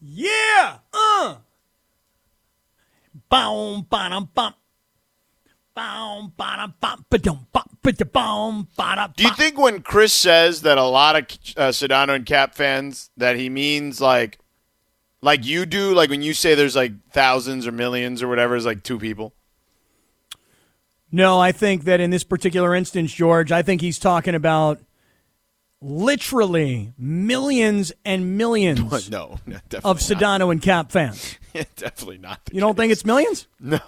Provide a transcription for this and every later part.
Yeah! Uh! Boom, bottom, bump. Boom, bottom, bump, ba-dum, bump, Do you think when Chris says that a lot of uh, Sedano and Kap fans that he means like like you do like when you say there's like thousands or millions or whatever is like two people? No, I think that in this particular instance, George, I think he's talking about literally millions and millions no, of not. Sedano and Kap fans. definitely not. You don't think it's millions? No,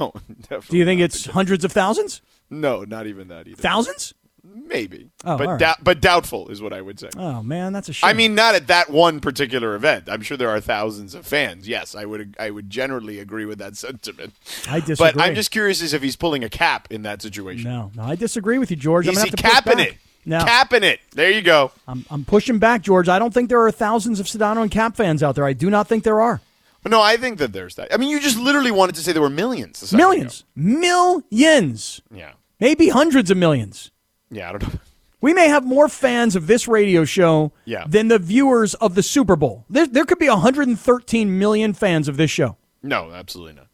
definitely. Do you think not it's case. hundreds of thousands? No, not even that either. Thousands? Maybe. Oh, but right. dou- but doubtful is what I would say. Oh man, that's a shame. I mean, not at that one particular event. I'm sure there are thousands of fans. Yes, I would. I would generally agree with that sentiment. I disagree. But I'm just curious as if he's pulling a cap in that situation. no, no, I disagree with you, George. I'm Is gonna he have to capping it? No, Capping it. There you go. I'm, I'm pushing back, George. I don't think there are thousands of Sedano and Kap fans out there. I do not think there are. No, I think that there's that. I mean, you just literally wanted to say there were millions. Millions, millions. Yeah. maybe hundreds of millions. Yeah. I don't know. We may have more fans of this radio show Yeah. than the viewers of the Super Bowl. There, there could be 113 million fans of this show. No, absolutely not.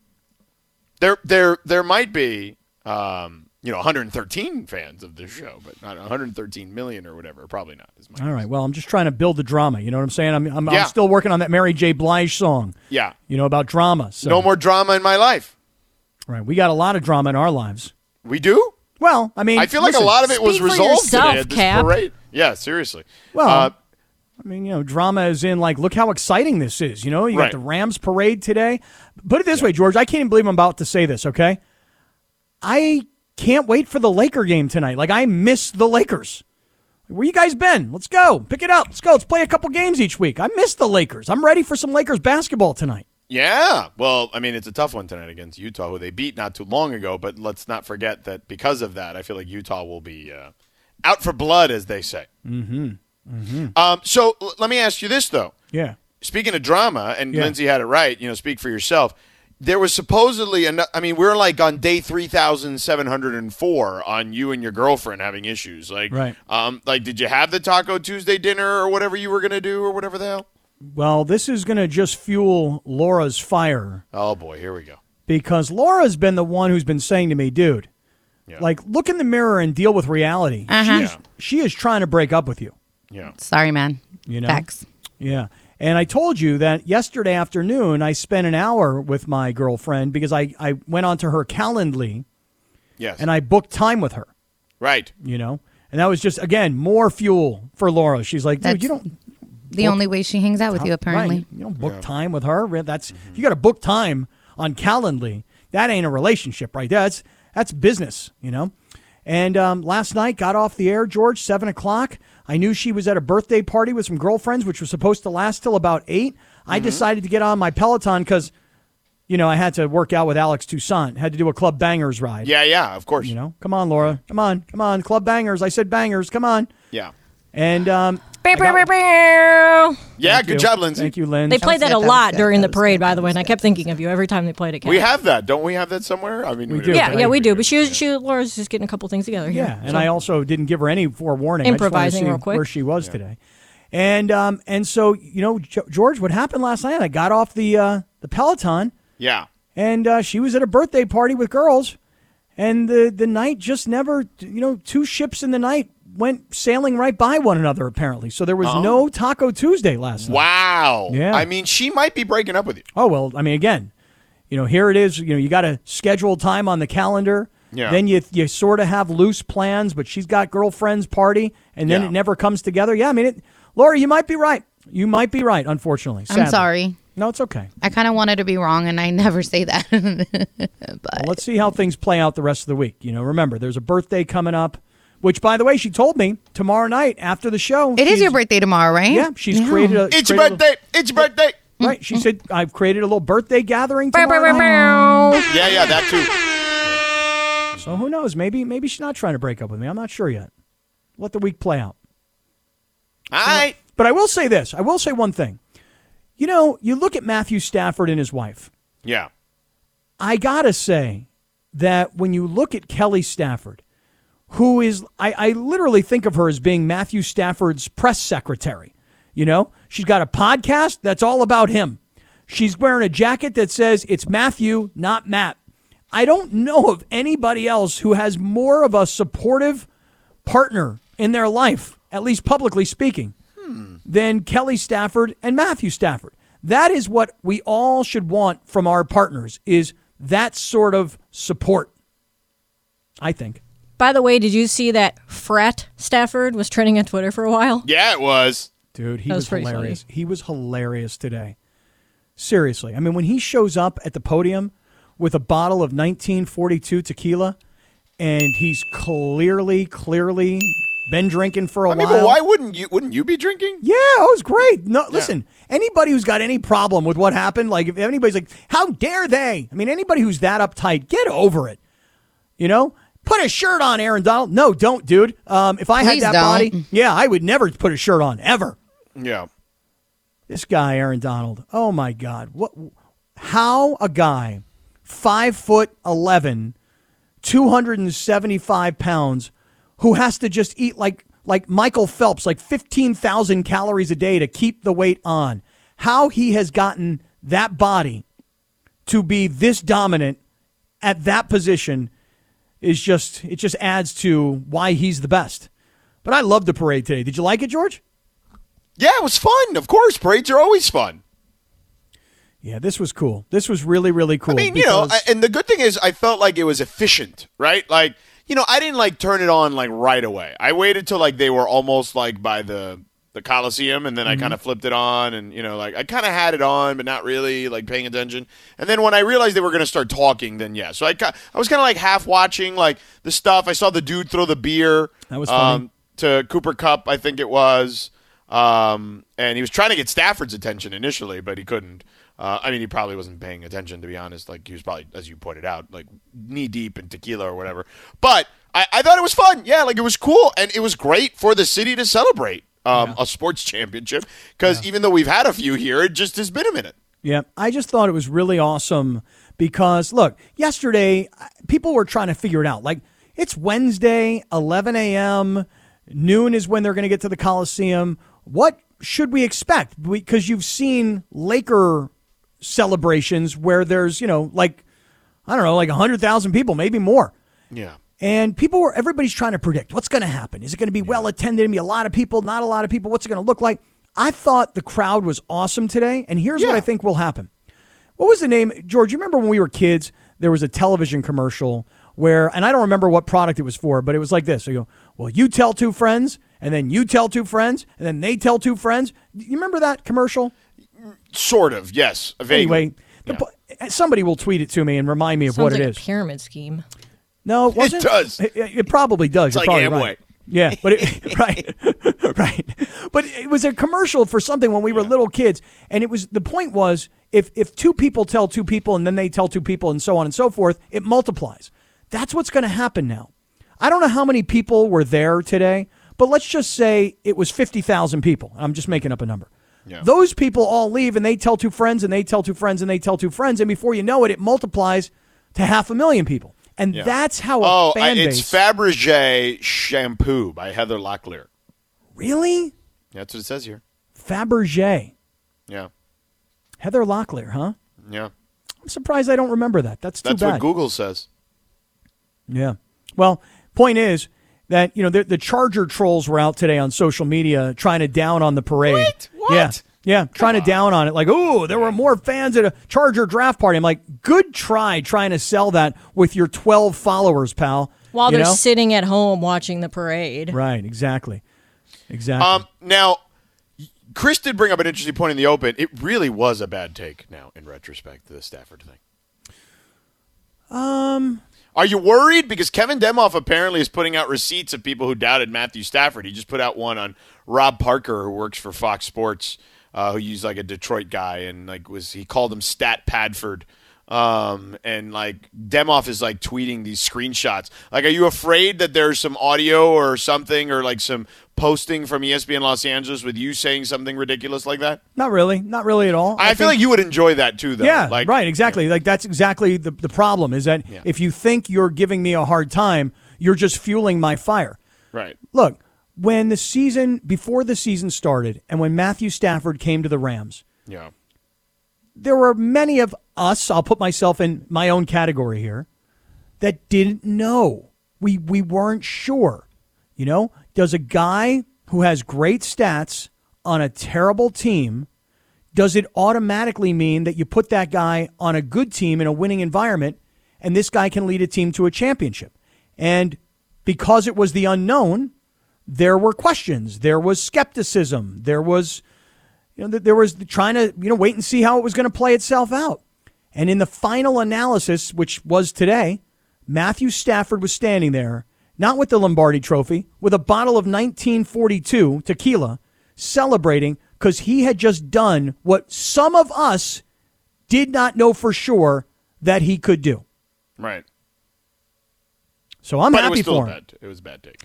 There, there, there might be, um, you know, 113 fans of this show, but not 113 million or whatever. Probably not. as much. All right. Well, I'm just trying to build the drama. You know what I'm saying? I'm, I'm, Yeah. I'm still working on that Mary J. Blige song. Yeah. You know about drama. So. No more drama in my life. Right. We got a lot of drama in our lives. We do. Well, I mean, I feel like a lot of it was Speak for resolved yourself, today at this Kap. parade. Yeah, seriously. Well, Uh, I mean, you know, drama is in like, look how exciting this is. You know, you Right. got the Rams parade today. Put it this way, George, I can't even believe I'm about to say this. Okay, I can't wait for the Laker game tonight. Like, I miss the Lakers. Where you guys been? Let's go. Pick it up. Let's go. Let's play a couple games each week. I miss the Lakers. I'm ready for some Lakers basketball tonight. yeah. Well, I mean, it's a tough one tonight against Utah, who they beat not too long ago. But let's not forget that because of that, I feel like Utah will be uh, out for blood, as they say. Mm-hmm. Mm-hmm. Um, so l- let me ask you this, though. Yeah. Speaking of drama, and Yeah. Lindsay had it right. You know, speak for yourself. There was supposedly, an, I mean, we're like on day three thousand seven hundred and four on you and your girlfriend having issues. Like, Right. Um, like, did you have the Taco Tuesday dinner or whatever you were gonna do or whatever the hell? Well, this is going to just fuel Laura's fire Oh boy, here we go. because Laura's been the one who's been saying to me, dude, Yeah. like look in the mirror and deal with reality. Uh-huh. She's, she is trying to break up with you. Yeah. Sorry, man. You know? Facts. Yeah. And I told you that yesterday afternoon I spent an hour with my girlfriend because I, I went onto her Calendly Yes. and I booked time with her, right. you know? And that was just, again, more fuel for Laura. She's like, dude, That's you don't. The only way she hangs out with you, apparently. Right. You don't book time with her. Re- That's you got to book time on Calendly. That ain't a relationship, right? there. That's that's business, you know. And um, last night, got off the air, George, seven o'clock. I knew she was at a birthday party with some girlfriends, which was supposed to last till about 8 I decided to get on my Peloton because, you know, I had to work out with Alex Toussaint. Had to do a Club Bangers ride. Yeah, yeah, of course. You know, come on, Laura, come on, come on, Club Bangers. I said bangers, come on. Yeah. And um, Bow, bow, bow, bow. Yeah, Thank good you. job, Lindsay. Thank you, Lynn. They played that a was lot good, during that the was parade, good, by the way, and I kept thinking of you every time they played it. We have that, don't we? Have that somewhere? I mean, We we do. don't- Yeah, yeah, we do. But she, Yeah. she, Laura's just getting a couple things together. Here. Yeah, and I also didn't give her any forewarning. I just wanted to Improvising see real quick. where she was today, and um, and so you know, G- George, what happened last night? I got off the uh, the Peloton, Yeah. and uh, she was at a birthday party with girls, and the the night just never, you know, two ships in the night went sailing right by one another. Apparently, so there was oh. no Taco Tuesday last night. Wow. Yeah. I mean, she might be breaking up with you. Oh well, I mean, again, you know, here it is. You know, you got to schedule time on the calendar. Yeah. Then you you sort of have loose plans, but she's got girlfriends party, and then Yeah. it never comes together. Yeah, I mean, it, Laura, you might be right. You might be right. Unfortunately, I'm sorry. No, it's okay. I kind of wanted to be wrong, and I never say that. Well, let's see how things play out the rest of the week. You know, remember, there's a birthday coming up, which, by the way, she told me tomorrow night after the show. it is your birthday tomorrow, right? Yeah, she's created a. It's your created a- birthday. It's your birthday. Right. She said, I've created a little birthday gathering Bow, bow, tomorrow night." Yeah, yeah, that too. So who knows? Maybe maybe she's not trying to break up with me. I'm not sure yet. Let the week play out. All right. But I will say this. I will say one thing. You know, you look at Matthew Stafford and his wife. Yeah. I gotta say that when you look at Kelly Stafford, who is I, I literally think of her as being Matthew Stafford's press secretary. You know, she's got a podcast that's all about him. She's wearing a jacket that says it's Matthew, not Matt. I don't know of anybody else who has more of a supportive partner in their life, at least publicly speaking, than Kelly Stafford and Matthew Stafford. That is what we all should want from our partners is that sort of support. I think. By the way, did you see that frat Stafford was trending on Twitter for a while? Yeah, it was. Dude, he That was, was pretty hilarious. He was hilarious today. Seriously. I mean, when he shows up at the podium with a bottle of 1942 tequila and he's clearly, clearly been drinking for a I mean, while. but why wouldn't you? Wouldn't you be drinking? Yeah, it was great. No, listen, anybody who's got any problem with what happened, like if anybody's like, how dare they? I mean, anybody who's that uptight, get over it. You know, put a shirt on, Aaron Donald. No, don't, dude. Um, if I Please had that don't. body, yeah, I would never put a shirt on ever. Yeah. This guy, Aaron Donald. Oh my God! What? How a guy, five foot eleven, two hundred and seventy-five pounds, who has to just eat like like Michael Phelps, like fifteen thousand calories a day to keep the weight on. How he has gotten that body to be this dominant at that position is just it just adds to why he's the best. But I love the parade today. Did you like it, George? Yeah, it was fun. Of course, parades are always fun. Yeah, this was cool. This was really, really cool. I mean, you know, I- and the good thing is, I felt like it was efficient, right? Like, you know, I didn't like turn it on like right away. I waited till like they were almost like by the the Coliseum, and then I kind of flipped it on, and you know, like I kind of had it on, but not really like paying attention. And then when I realized they were going to start talking, then yeah, so I I was kind of like half watching like the stuff. I saw the dude throw the beer. That was um, to Cooper Kupp, I think it was. Um, and he was trying to get Stafford's attention initially, but he couldn't. Uh, I mean, he probably wasn't paying attention, to be honest. Like, he was probably, as you pointed out, like knee deep in tequila or whatever. But I, I thought it was fun. Yeah, like it was cool. And it was great for the city to celebrate um, a sports championship because even though we've had a few here, it just has been a minute. Yeah, I just thought it was really awesome because look, yesterday people were trying to figure it out. Like it's Wednesday, 11 a.m. Noon is when they're going to get to the Coliseum. What should we expect? Because you've seen Laker celebrations where there's you know like I don't know like hundred thousand people, maybe more. Yeah. And people were, everybody's trying to predict what's going to happen. Is it going to be well attended? Going to be a lot of people, not a lot of people? What's it going to look like? I thought the crowd was awesome today. And here's what I think will happen. What was the name? George, you remember when we were kids, there was a television commercial where, and I don't remember what product it was for, but it was like this. So you go, well, you tell two friends, and then you tell two friends, and then they tell two friends. You remember that commercial? Sort of, yes. Vaguely. Anyway, the, somebody will tweet it to me and remind me of Sounds what like it a pyramid scheme. No, it wasn't. does. It, it probably does. It's You're like probably Amway. right. Yeah, but it, right, right. But it was a commercial for something when we were little kids, and it was the point was if if two people tell two people and then they tell two people and so on and so forth, it multiplies. That's what's going to happen now. I don't know how many people were there today, but let's just say it was fifty thousand people. I'm just making up a number. Yeah. Those people all leave and they tell two friends and they tell two friends and they tell two friends, and before you know it, it multiplies to half a million people. And Yeah. that's how a Oh, I, it's base. Fabergé shampoo by Heather Locklear. really? That's what it says here. Fabergé. Yeah. Heather Locklear, huh? Yeah. I'm surprised I don't remember that. That's too That's bad. what Google says. Yeah. Well, point is that you know the, the Charger trolls were out today on social media trying to down on the parade. What? What? Yeah. Yeah, trying to down on it, like, oh, there were more fans at a Charger draft party. I'm like, good try trying to sell that with your 12 followers, pal. While You they're know? sitting at home watching the parade. right, exactly, exactly. Um, now, Chris did bring up an interesting point in the open. It really was a bad take now, in retrospect, the Stafford thing. Um, are you worried? Because Kevin Demoff apparently is putting out receipts of people who doubted Matthew Stafford. He just put out one on Rob Parker, who works for Fox Sports. Uh, who used like a Detroit guy and like was he called him Stat Padford. Um, and like Demoff is like tweeting these screenshots. Like, are you afraid that there's some audio or something or like some posting from ESPN Los Angeles with you saying something ridiculous like that? Not really. Not really at all. I, feel think- like you would enjoy that too, though. Yeah, like, right, exactly. Like that's exactly the the problem is that Yeah. if you think you're giving me a hard time, you're just fueling my fire. Right. Look, when the season before the season started and when Matthew Stafford came to the Rams, Yeah. there were many of us, I'll put myself in my own category here, that didn't know. We we weren't sure. You know, does a guy who has great stats on a terrible team does it automatically mean that you put that guy on a good team in a winning environment and this guy can lead a team to a championship? And because it was the unknown, there were questions, there was skepticism, there was you know, there was trying to, you know, wait and see how it was going to play itself out. And in the final analysis, which was today, Matthew Stafford was standing there, not with the Lombardi trophy, with a bottle of 1942 tequila, celebrating because he had just done what some of us did not know for sure that he could do. Right. So I'm but it happy was still for a him. bad. It was a bad take.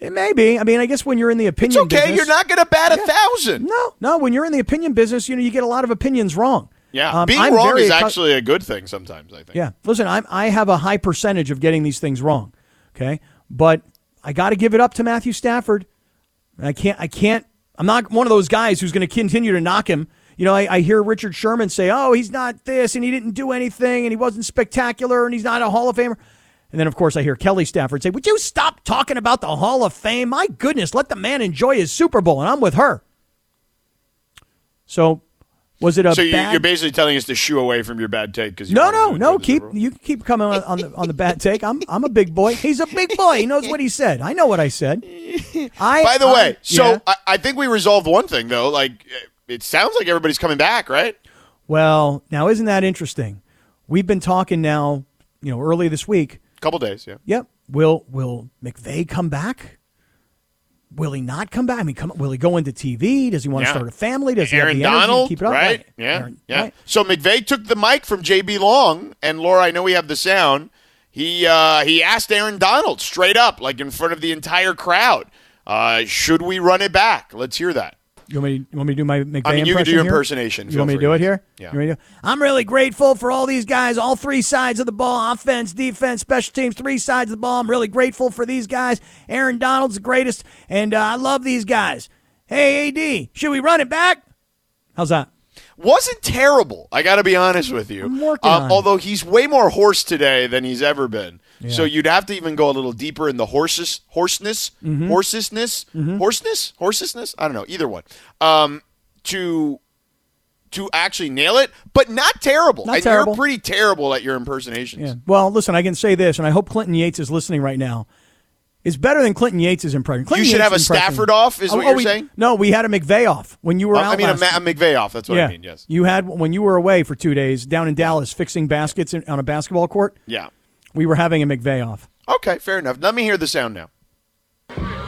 It may be. I mean, I guess when you're in the opinion, It's okay. business, You're not going to bat a thousand. No, no. When you're in the opinion business, you know you get a lot of opinions wrong. Yeah. Um, Being I'm wrong is accu- actually a good thing sometimes. I think. Yeah. Listen, I'm, I have a high percentage of getting these things wrong. Okay. But I got to give it up to Matthew Stafford. I can't, I can't, I'm not one of those guys who's going to continue to knock him. You know, I, I hear Richard Sherman say, oh, he's not this and he didn't do anything and he wasn't spectacular and he's not a Hall of Famer. And then, of course, I hear Kelly Stafford say, would you stop talking about the Hall of Fame? My goodness, let the man enjoy his Super Bowl. And I'm with her. So, was it a So you, bad? you're basically telling us to shoo away from your bad take because No, no, no. Keep you keep coming on, on the on the bad take. I'm I'm a big boy. He's a big boy. He knows what he said. I know what I said. I. By the I- way, so yeah. I, I think we resolved one thing though. Like it sounds like everybody's coming back, right? well, now isn't that interesting? We've been talking now. You know, early this week. Couple days, yeah. Yep. Will Will McVay come back? Will he not come back? I mean, come, will he go into TV? Does he want Yeah. to start a family? Does he Aaron have the energy to Donald, keep it up? right? Yeah, Aaron- yeah. right. So McVay took the mic from JB Long, and Laura, I know we have the sound. He uh, he asked Aaron Donald straight up, like in front of the entire crowd, uh, should we run it back? Let's hear that. You want me? You want me to do my McVay I mean, you can do your here? impersonation. You want me to do it here? Yeah. You want me to do- I'm really grateful for all these guys, all three sides of the ball offense, defense, special teams, three sides of the ball. I'm really grateful for these guys. Aaron Donald's the greatest, and uh, I love these guys. Hey, AD, should we run it back? How's that? Wasn't terrible. I got to be honest with you. I'm working Um, it. although he's way more hoarse today than he's ever been. So you'd have to even go a little deeper in the horses, hoarseness, Mm-hmm. horsesness, hoarseness, horsesness. I don't know either one. Um, to to actually nail it, but not terrible. Not and terrible. You're pretty terrible at your impersonations. Yeah. Well, listen, I can say this, and I hope Clinton Yates is listening right now. It's better than Clinton Yates' impression. Clinton you should Yates' have a impression- Stafford off, is what you're we- saying? No, we had a McVay off when you were Uh, out. I mean, a, Ma- a McVay off. That's what yeah, I mean. Yes. You had when you were away for two days down in Dallas fixing baskets in, on a basketball court. Yeah. We were having a McVay off. Okay, fair enough. Let me hear the sound now.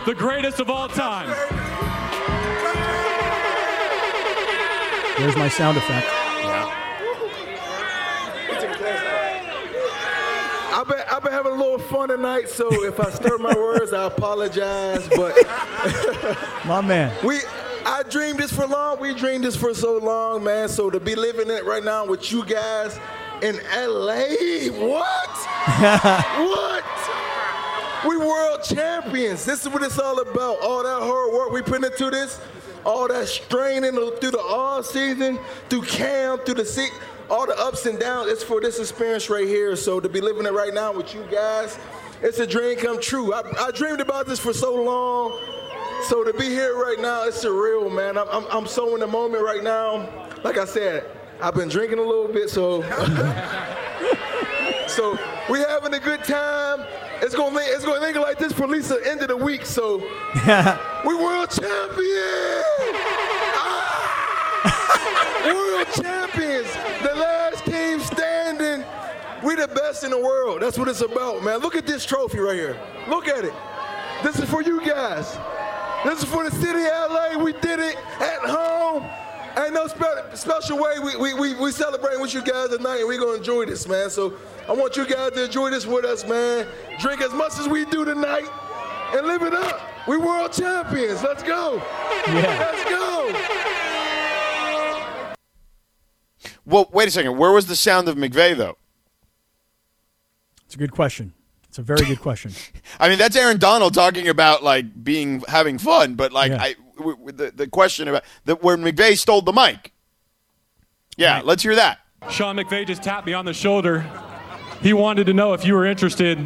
the greatest of all time. There's my sound effect. I've been, I've been having a little fun tonight, so if I stir my words, I apologize. But My man. we, I dreamed this for long. We dreamed this for so long, man. So to be living it right now with you guys in LA, what? what? We world champions. This is what it's all about. All that hard work we put into this, all that straining through the all season, through camp, through the se- all the ups and downs. It's for this experience right here. So to be living it right now with you guys, it's a dream come true. I, I dreamed about this for so long. So to be here right now, it's surreal, man. I'm, I'm, I'm so in the moment right now. Like I said, I've been drinking a little bit, so so we having a good time. It's gonna think, it's gonna think like this for at least the end of the week. So we world champions. Ah! world champions. The last team standing. We the best in the world. That's what it's about, man. Look at this trophy right here. Look at it. This is for you guys. This is for the city of LA. We did it at home. Ain't no spe- special way we, we, we, we celebrating with you guys tonight, and we're going to enjoy this, man. So I want you guys to enjoy this with us, man. Drink as much as we do tonight and live it up. We world champions. Let's go. Let's go. Well, wait a second. Where was the sound of McVay, though? It's a good question. It's a very good question. I mean, that's Aaron Donald talking about like being having fun, but like Yeah. I w- w- the the question about the, where McVay stole the mic. Yeah, let's hear that. Sean McVay just tapped me on the shoulder. He wanted to know if you were interested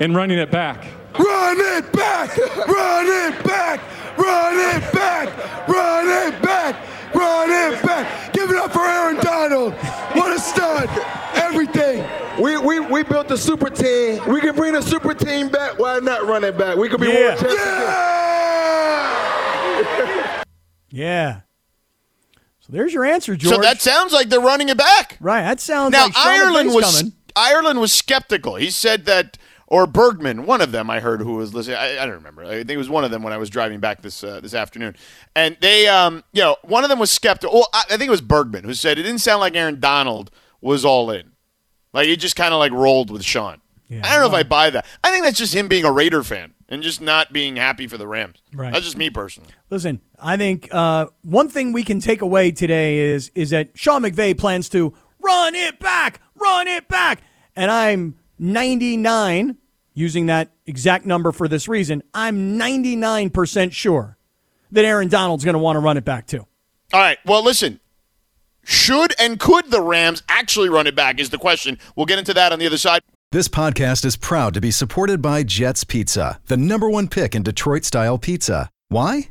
in running it back. Run it back! Run it back! Run it back! Run it back! Run it back! Give it up for Aaron Donald! What a stud! Everything! We, we, we built a super team. We can bring the super team back. Why not run it back? We could be Yeah. world champions. Yeah! yeah. So there's your answer, George. So that sounds like they're running it back. right. That sounds Now like Ireland was coming. Ireland was skeptical. He said that, or Bergman, one of them I heard who was listening. I, I don't remember. I think it was one of them when I was driving back this uh, this afternoon, and they, um, you know, one of them was skeptical. Well, I, I think it was Bergman who said it didn't sound like Aaron Donald was all in. Like he just kind of like rolled with Sean. Yeah. I don't know if I buy that. I think that's just him being a Raider fan and just not being happy for the Rams. Right. That's just me personally. Listen, I think uh, one thing we can take away today is is that Sean McVay plans to run it back, run it back, and I'm 99 using that exact number for this reason. I'm 99% sure that Aaron Donald's going to want to run it back too. All right. Well, listen. Should and could the Rams actually run it back is the question. We'll get into that on the other side. This podcast is proud to be supported by Jets Pizza, the number one pick in Detroit style pizza. Why?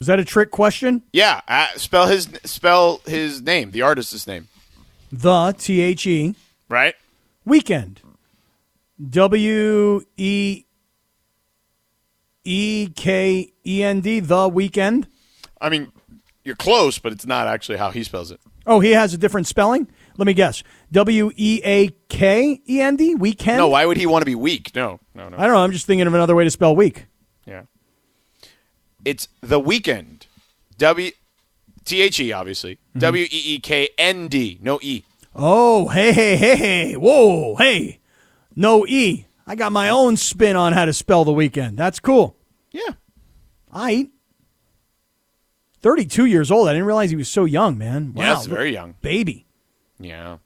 Was that a trick question? Yeah, uh, spell his spell his name, the artist's name, The T H E right? weekend. W E E K E N D, the weekend. I mean, you're close, but it's not actually how he spells it. Oh, he has a different spelling? Let me guess. W E A K E N D, weekend? No, why would he want to be weak? No, no, no. I don't know. I'm just thinking of another way to spell week. It's the weekend. W T H E obviously. Mm-hmm. W E E K N D. No E. Oh, hey, hey, hey, hey. Whoa, hey. No E. I got my own spin on how to spell the weekend. That's cool. Yeah. I 32 years old. I didn't realize he was so young, man. Wow. Yeah, that's very young. Baby. Yeah.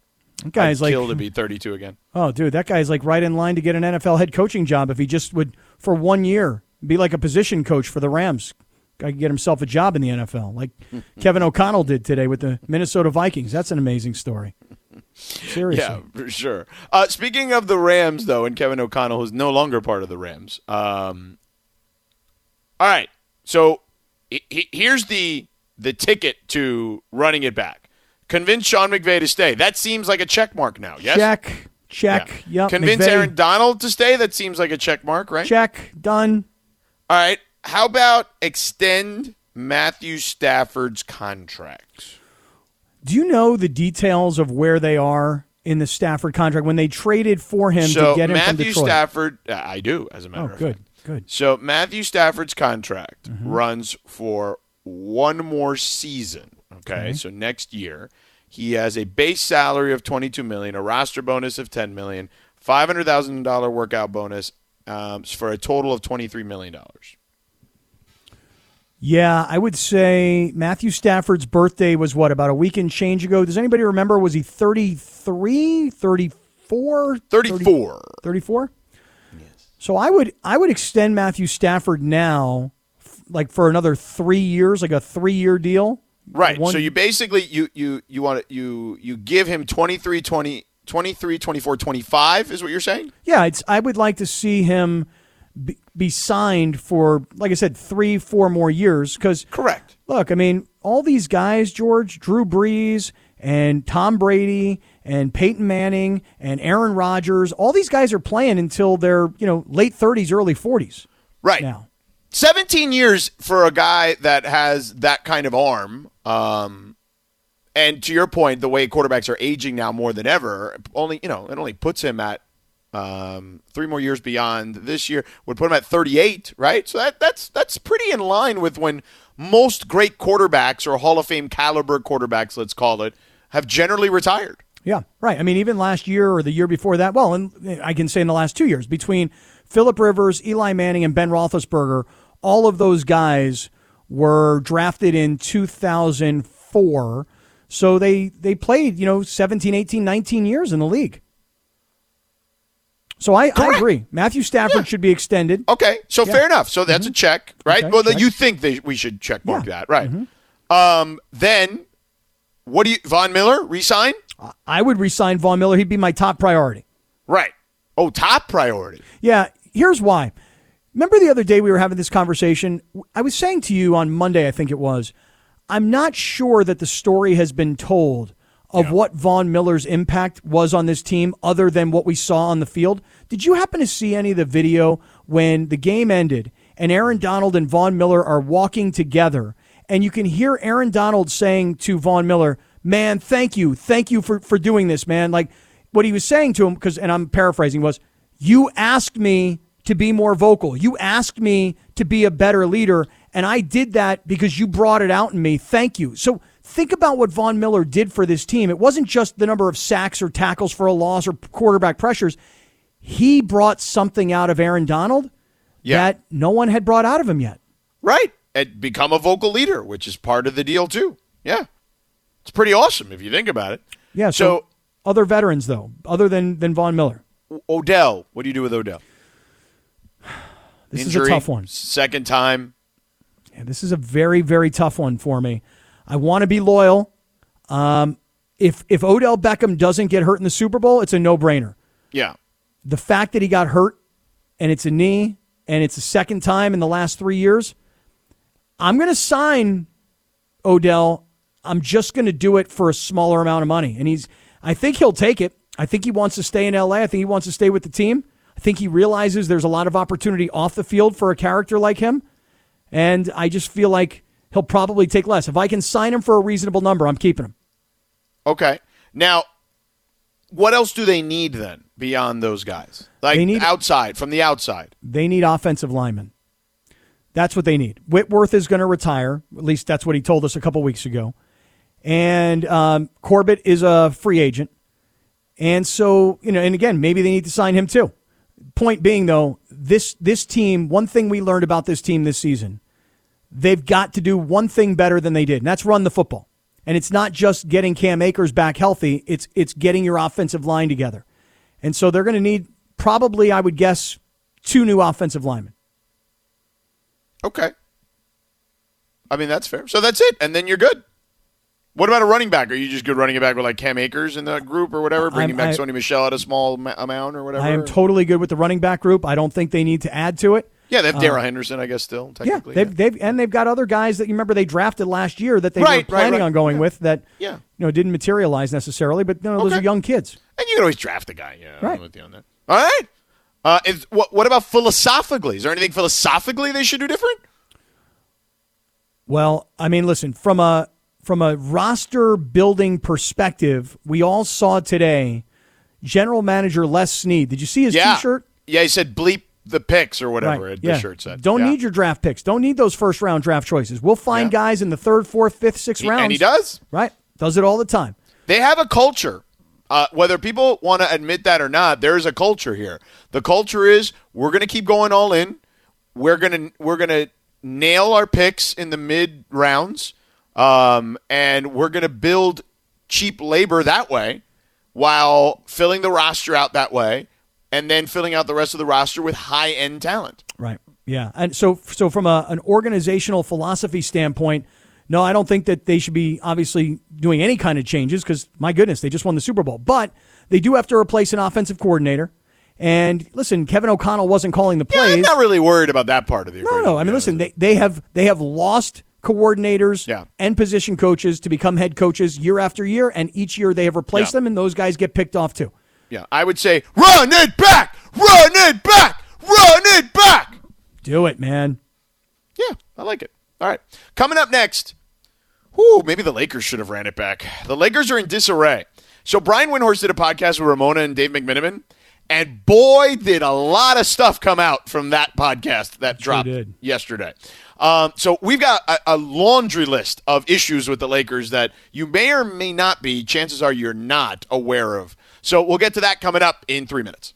That guy's I'd like, kill to be 32 again. oh, dude, that guy's like right in line to get an NFL head coaching job if he just would, for one year, be like a position coach for the Rams. Guy could get himself a job in the NFL, like Kevin O'Connell did today with the Minnesota Vikings. That's an amazing story. Seriously. Yeah, for sure. Uh, speaking of the Rams, though, and Kevin O'Connell, who's no longer part of the Rams. Um, all right, so he- he- here's the the ticket to running it back. Convince Sean McVay to stay. That seems like a check mark now. Yes. Check, check. Yeah. Yep. Convince McVay, Aaron Donald to stay. That seems like a check mark, right? Check. Done. All right. How about extend Matthew Stafford's contract? Do you know the details of where they are in the Stafford contract when they traded for him so to get him from Matthew Detroit? Stafford, uh, I do, as a matter oh, of good, fact. good. So Matthew Stafford's contract Mm-hmm. runs for one more season. Okay? so next year he has a base salary of twenty two million, a roster bonus of ten million, five hundred thousand dollar workout bonus, um, for a total of twenty three million dollars. Yeah, I would say Matthew Stafford's birthday was what about a week and change ago. Does anybody remember? Was he 33, 34? Thirty four. 34? Yes. So I would I would extend Matthew Stafford now, like for another three years, like a three year deal. Right. One- so you basically you you you want to, you you give him 23 20 23 24 25 is what you're saying? Yeah, it's, I would like to see him be, be signed for, like I said, three, four more years. Because Correct. look, I mean, all these guys, George, Drew Brees and Tom Brady and Peyton Manning and Aaron Rodgers, all these guys are playing until they're, you know, late 30s, early 40s Right. now. 17 years for a guy that has that kind of arm. Um, and to your point, the way quarterbacks are aging now more than ever, only you know, it only puts him at um, three more years beyond this year. Would put him at 38, right? So that that's that's pretty in line with when most great quarterbacks or Hall of Fame caliber quarterbacks, let's call it, have generally retired. Yeah, right. I mean, even last year or the year before that, well, and I can say in the last two years, between Philip Rivers, Eli Manning, and Ben Roethlisberger, all of those guys were drafted in 2004. So they, they played, you know, 17, 18, 19 years in the league. So I, I agree. Matthew Stafford should be extended. Okay, so fair enough. So that's a check, right? Okay, well, then check. you think they, we should check mark Yeah. that, right? Um, then what do you Von Miller resign? I would resign Von Miller. He'd be my top priority. Right. Oh, top priority. Yeah, here's why. Remember the other day we were having this conversation? I was saying to you on Monday, I think it was, I'm not sure that the story has been told of what Von Miller's impact was on this team other than what we saw on the field. Did you happen to see any of the video when the game ended and Aaron Donald and Von Miller are walking together and you can hear Aaron Donald saying to Von Miller, "Man, thank you. Thank you for for doing this, man." Like what he was saying to him cuz and I'm paraphrasing was, "You asked me to be more vocal. You asked me to be a better leader, and I did that because you brought it out in me. Thank you." So think about what Von Miller did for this team. It wasn't just the number of sacks or tackles for a loss or quarterback pressures. He brought something out of Aaron Donald Yeah. that no one had brought out of him yet. Right. And become a vocal leader, which is part of the deal too. Yeah. It's pretty awesome if you think about it. Yeah. So, So, other veterans though, other than than Von Miller, Odell, what do you do with Odell? this Injury, is a tough one. Second time. Yeah, this is a very very tough one for me. I want to be loyal. Um, if if Odell Beckham doesn't get hurt in the Super Bowl, it's a no brainer. Yeah. The fact that he got hurt and it's a knee and it's the second time in the last three years, I'm going to sign Odell. I'm just going to do it for a smaller amount of money. And he's, I think he'll take it. I think he wants to stay in LA. I think he wants to stay with the team. I think he realizes there's a lot of opportunity off the field for a character like him. And I just feel like he'll probably take less. If I can sign him for a reasonable number, I'm keeping him. Okay. Now, what else do they need then beyond those guys? Like They need- outside, from the outside. They need offensive linemen. That's what they need. Whitworth is going to retire. At least that's what he told us a couple weeks ago. And um, Corbett is a free agent. And so, you know, and again, maybe they need to sign him too. Point being, though, this this team. One thing we learned about this team this season, they've got to do one thing better than they did, and that's run the football. And it's not just getting Cam Akers back healthy; it's it's getting your offensive line together. And so they're going to need probably, I would guess, two new offensive linemen. Okay. I mean, that's fair. So that's it. And then you're good. What about a running back? Are you just good running back with like Cam Akers in the group or whatever? Bringing I'm- back I- Sony Michel at a small ma- amount or whatever? I am totally good with the running back group. I don't think they need to add to it. yeah, they have Darrell Henderson, I guess, still, Uh, Yeah, they've, they've and they've got other guys that you remember they drafted last year that they Right, were right, planning right. on going Yeah. with that Yeah. you know didn't materialize necessarily, but you know, those Okay. are young kids. And you can always draft a guy. Yeah, Right. I'm with you on that. All right. Uh, is, what, what about philosophically? Is there anything philosophically they should do different? Well, I mean, listen from a from a roster building perspective, we all saw today. General Manager Les Snead. Did you see his Yeah. T-shirt? Yeah, he said bleep the picks or whatever Right. the shirt said. Don't Yeah. need your draft picks. Don't need those first round draft choices. We'll find Yeah. guys in the third, fourth, fifth, sixth He- rounds. And he does. Right. Does it all the time. They have a culture. Uh, whether people want to admit that or not, there is a culture here. The culture is we're going to keep going all in. We're gonna we're gonna nail our picks in the mid rounds, um, and we're gonna build cheap labor that way, while filling the roster out that way, and then filling out the rest of the roster with high end talent. Right. Yeah. And so, so from a, an organizational philosophy standpoint, no, I don't think that they should be obviously doing any kind of changes because my goodness, they just won the Super Bowl. But they do have to replace an offensive coordinator, And listen, Kevin O'Connell wasn't calling the Yeah, I'm plays. not really worried about that part of the no, no. I mean, to listen, they, they have they have lost coordinators Yeah. and position coaches to become head coaches year after year, and each year they have replaced Yeah. them, and those guys get picked off too. yeah, I would say run it back, run it back, run it back. Do it, man. Yeah, I like it. All right. Coming up next, whoo, maybe the Lakers should have ran it back. The Lakers are in disarray. So Brian Windhorst did a podcast with Ramona and Dave McMenamin, and boy, did a lot of stuff come out from that podcast that dropped did. yesterday. Um, so we've got a, a laundry list of issues with the Lakers that you may or may not be, chances are you're not aware of. So we'll get to that coming up in three minutes.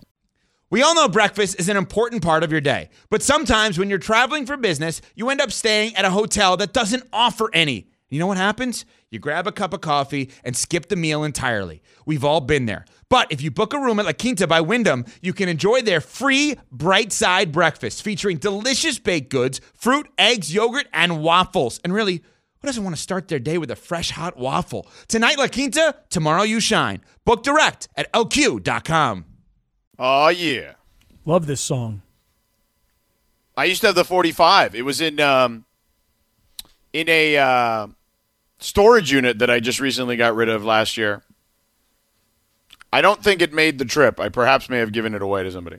We all know breakfast is an important part of your day, but sometimes when you're traveling for business, you end up staying at a hotel that doesn't offer any. You know what happens? You grab a cup of coffee and skip the meal entirely. We've all been there. But if you book a room at La Quinta by Wyndham, you can enjoy their free bright side breakfast featuring delicious baked goods, fruit, eggs, yogurt, and waffles. And really, who doesn't want to start their day with a fresh hot waffle? Tonight, La Quinta, tomorrow, you shine. Book direct at lq.com. Oh, yeah. Love this song. I used to have the 45. It was in um, in a uh, storage unit that I just recently got rid of last year. I don't think it made the trip. I perhaps may have given it away to somebody.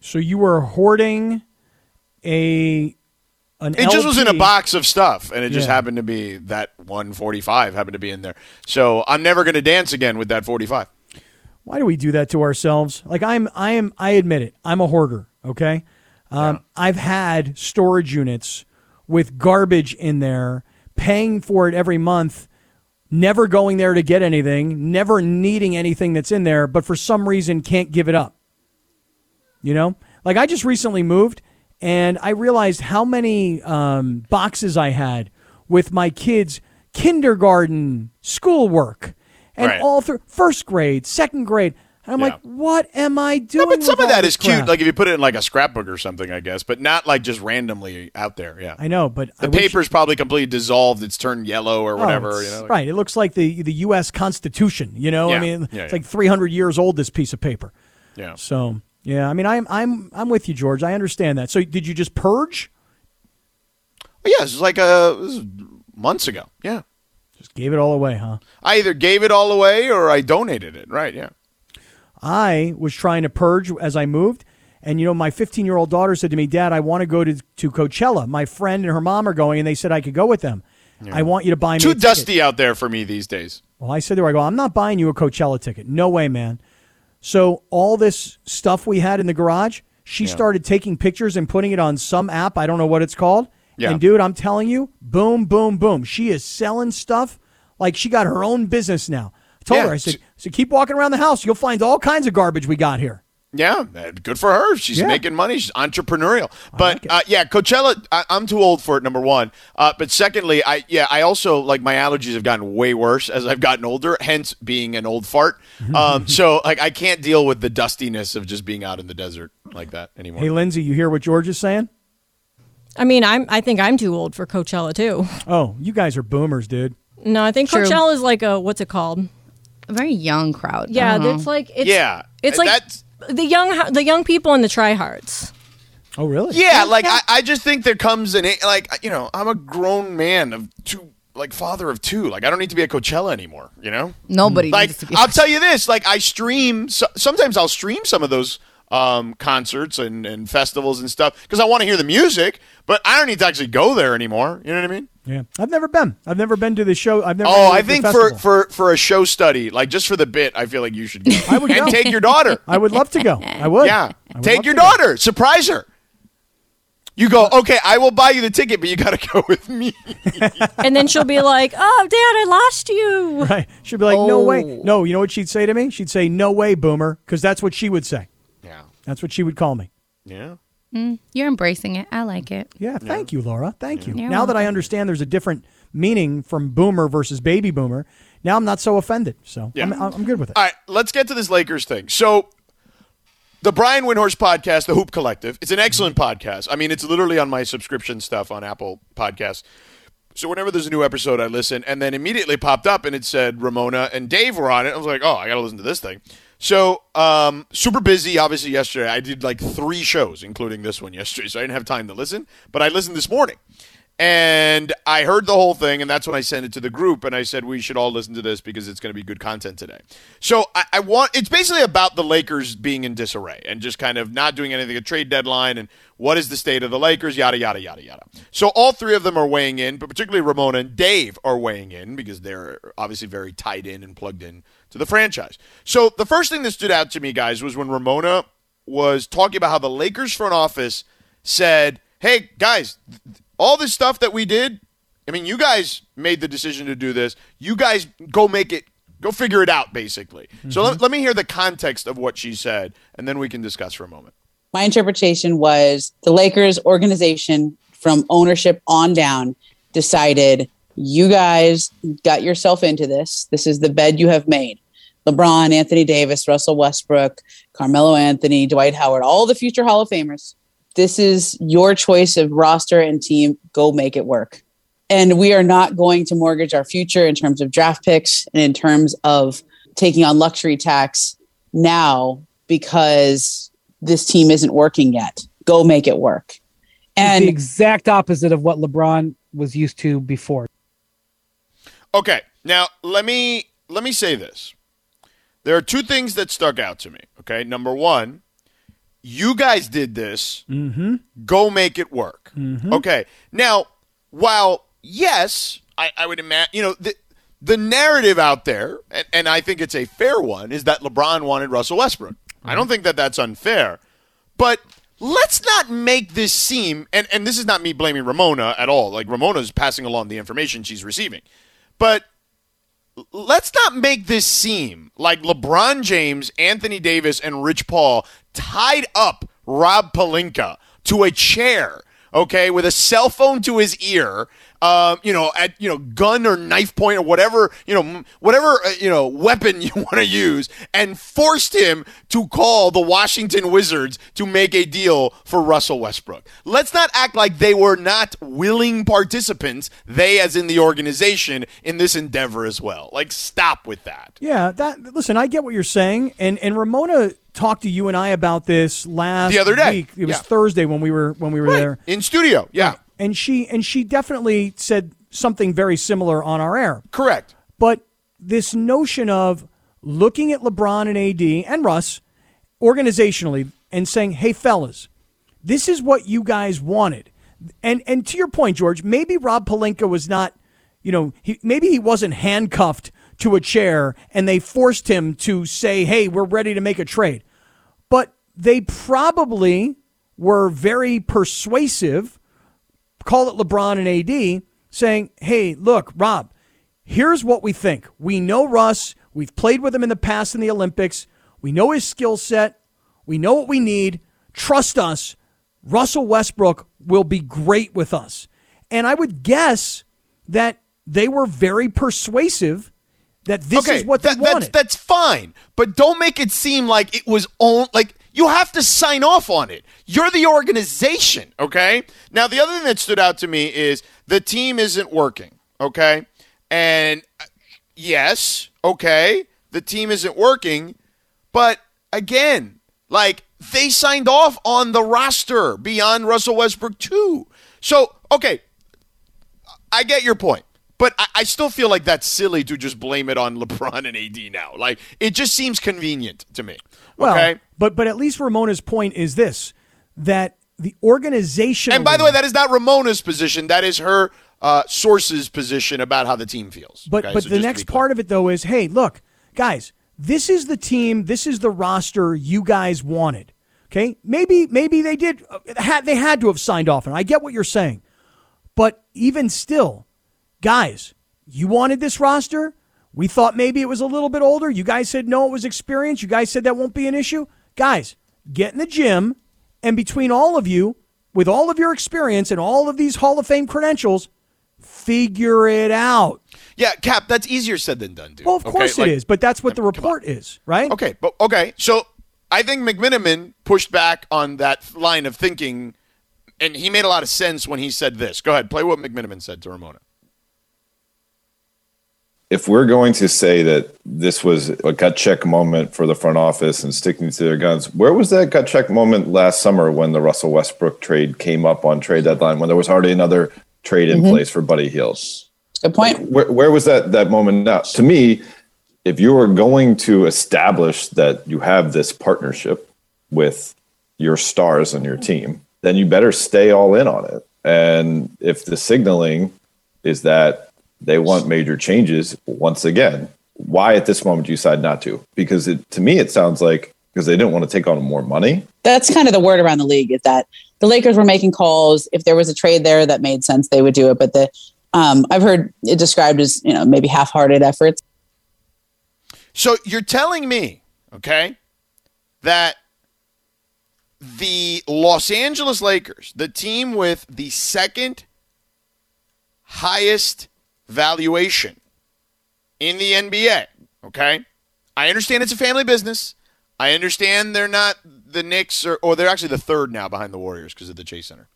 So you were hoarding a an It just was in a box of stuff, and it just happened to be that 145 happened to be in there. So I'm never going to dance again with that 45. Why do we do that to ourselves? Like I'm, I am, I admit it. I'm a hoarder. Okay, um, I've had storage units with garbage in there, paying for it every month, never going there to get anything, never needing anything that's in there, but for some reason can't give it up. You know, like I just recently moved, and I realized how many um, boxes I had with my kids' kindergarten schoolwork, and Right. all through first grade, second grade. And I'm Yeah. like, what am I No, doing? but some of that is is cute. Like if you put it in like a scrapbook or something, I guess, but not like just randomly out there. Yeah. I know, but The I wish- paper's probably completely dissolved. It's turned yellow or Oh, whatever. it's- you know, right? It looks like the the U.S. Constitution. You know, I mean, Yeah, it's yeah. like 300 years old. This piece of paper. Yeah. So yeah, I mean, I'm I'm I'm with you, George. I understand that. So did you just purge? Yeah, it was like uh this was months ago. Yeah. Just gave it all away, huh? I either gave it all away or I donated it. Right, yeah. I was trying to purge as I moved. And you know, my 15 year old daughter said to me, "Dad, I want to go to to Coachella. My friend and her mom are going, and they said I could go with them. I want you to buy me Too a ticket." Too dusty out there for me these days. Well, I said to her, I go, I'm not buying you a Coachella ticket. No way, man. So all this stuff we had in the garage, she started taking pictures and putting it on some app. I don't know what it's called. Yeah. And dude, I'm telling you, boom, boom, boom. She is selling stuff like she got her own business now. I told Yeah. her, I said, so keep walking around the house. You'll find all kinds of garbage we got here. Yeah, good for her. She's Yeah. making money. She's entrepreneurial. But like uh, yeah, Coachella. I, I'm too old for it. Number one. Uh, but secondly, I yeah, I also like my allergies have gotten way worse as I've gotten older. Hence, being an old fart. Um, so like I can't deal with the dustiness of just being out in the desert like that anymore. Hey, Lindsay, you hear what George is saying? I mean, I'm I think I'm too old for Coachella too. Oh, you guys are boomers, dude. No, I think True. Coachella is like a what's it called? A very young crowd. Yeah, it's like it's yeah, it's like that's the young the young people and the tryhards. Oh, really? yeah. Like I, I just think there comes an like you know I'm a grown man of two. Like father of two, like I don't need to be at Coachella anymore, you know. Nobody like needs to be. I'll tell you this: like I stream. So, sometimes I'll stream some of those um, concerts and, and festivals and stuff because I want to hear the music, but I don't need to actually go there anymore. You know what I mean? Yeah. I've never been. I've never been to the show. I've never Oh, I think for, for for a show study, like just for the bit, I feel like you should go. I would and go. take your daughter. I would love to go. I would. yeah, I would take your to go. daughter. Surprise her. You go, okay, I will buy you the ticket, but you got to go with me. and then she'll be like, "Oh, Dad, I lost you." Right. She'll be like, no way. Oh. No, you know what she'd say to me? She'd say, no way, boomer, because that's what she would say. Yeah. That's what she would call me. Yeah. Mm, you're embracing it. I like it. Yeah, thank you, Laura. Thank you. You're now that I understand there's a different meaning from boomer versus baby boomer, now I'm not so offended. So Yeah. I'm, I'm good with it. All right, let's get to this Lakers thing. So, the Brian Windhorst podcast, The Hoop Collective, it's an excellent podcast. I mean, it's literally on my subscription stuff on Apple Podcasts. So whenever there's a new episode, I listen, and then immediately popped up and it said Ramona and Dave were on it. I was like, oh, I got to listen to this thing. So um, super busy, obviously yesterday. I did like three shows, including this one yesterday, so I didn't have time to listen. But I listened this morning, and I heard the whole thing, and that's when I sent it to the group, and I said we should all listen to this because it's going to be good content today. So I, I want it's basically about the Lakers being in disarray and just kind of not doing anything at trade deadline and what is the state of the Lakers, yada yada yada yada. So all three of them are weighing in, but particularly Ramona and Dave are weighing in because they're obviously very tied in and plugged in to the franchise. So the first thing that stood out to me, guys, was when Ramona was talking about how the Lakers front office said, "Hey guys." All this stuff that we did, I mean, you guys made the decision to do this. You guys go make it, go figure it out, basically. Mm-hmm. So let, let me hear the context of what she said, and then we can discuss for a moment. My interpretation was the Lakers organization from ownership on down decided you guys got yourself into this. This is the bed you have made. LeBron, Anthony Davis, Russell Westbrook, Carmelo Anthony, Dwight Howard, all the future Hall of Famers this is your choice of roster and team. Go make it work. And we are not going to mortgage our future in terms of draft picks and in terms of taking on luxury tax now because this team isn't working yet. Go make it work. And it's the exact opposite of what LeBron was used to before. Okay. Now, let me let me say this. There are two things that stuck out to me. Okay. Number one, you guys did this. Mm-hmm. Go make it work. Mm-hmm. Okay. Now, while yes, I, I would imagine, you know, the, the narrative out there, and, and, I think it's a fair one, is that LeBron wanted Russell Westbrook. Mm-hmm. I don't think that that's unfair. But let's not make this seem, and, and this is not me blaming Ramona at all. Like, Ramona's passing along the information she's receiving. But let's not make this seem like LeBron James, Anthony Davis, and Rich Paul tied up Rob Pelinka to a chair, okay, with a cell phone to his ear um, you know, at you know, gun or knife point or whatever, you know, whatever uh, you know weapon you want to use, and forced him to call the Washington Wizards to make a deal for Russell Westbrook. Let's not act like they were not willing participants, they as in the organization, in this endeavor as well. Like, stop with that. Yeah, that. Listen, I get what you're saying, and and Ramona talked to you and I about this last the other day. Week. It was yeah. Thursday when we were when we were right. there in studio. Yeah. Right and she and she definitely said something very similar on our air. Correct. But this notion of looking at LeBron and AD and Russ organizationally and saying, "Hey fellas, this is what you guys wanted." And and to your point, George, maybe Rob Pelinka was not, you know, he, maybe he wasn't handcuffed to a chair and they forced him to say, "Hey, we're ready to make a trade." But they probably were very persuasive call it LeBron and AD, saying, hey, look, Rob, here's what we think. We know Russ. We've played with him in the past in the Olympics. We know his skill set. We know what we need. Trust us. Russell Westbrook will be great with us. And I would guess that they were very persuasive that this okay, is what that, they wanted. That's, that's fine, but don't make it seem like it was on like you have to sign off on it. You're the organization, okay? Now, the other thing that stood out to me is the team isn't working, okay? And uh, yes, okay, the team isn't working, but again, like they signed off on the roster beyond Russell Westbrook, too. So, okay, I get your point. But I, I, still feel like that's silly to just blame it on LeBron and AD now. Like it just seems convenient to me. Well, okay? but but at least Ramona's point is this: that the organization. And by the way, that is not Ramona's position. That is her uh, source's position about how the team feels. But okay? but so the next part of it though is, hey, look, guys, this is the team. This is the roster you guys wanted. Okay, maybe maybe they did uh, had they had to have signed off, and I get what you're saying, but even still guys, you wanted this roster. We thought maybe it was a little bit older. You guys said no, it was experience. You guys said that won't be an issue. Guys, get in the gym, and between all of you, with all of your experience and all of these Hall of Fame credentials, figure it out. Yeah, Kap, that's easier said than done, dude. Well, of course okay? it like, is, but that's what the report is, right? Okay, but okay, so I think McMenamin pushed back on that line of thinking, and he made a lot of sense when he said this. Go ahead, play what McMenamin said to Ramona. If we're going to say that this was a gut check moment for the front office and sticking to their guns, where was that gut check moment last summer when the Russell Westbrook trade came up on trade deadline when there was already another trade in Mhm. place for Buddy Hield? Good point. Where, where was that that moment now? To me, if you are going to establish that you have this partnership with your stars on your team, then you better stay all in on it. And if the signaling is that they want major changes, once again, why at this moment do you decide not to? Because it, to me, it sounds like because they didn't want to take on more money. That's kind of the word around the league is that the Lakers were making calls. If there was a trade there that made sense, they would do it. But the um, I've heard it described as you know maybe half-hearted efforts. So you're telling me, okay, that the Los Angeles Lakers, the team with the second highest valuation in the NBA, okay? I understand it's a family business. I understand they're not the Knicks or, or they're actually the third now behind the Warriors because of the Chase Center.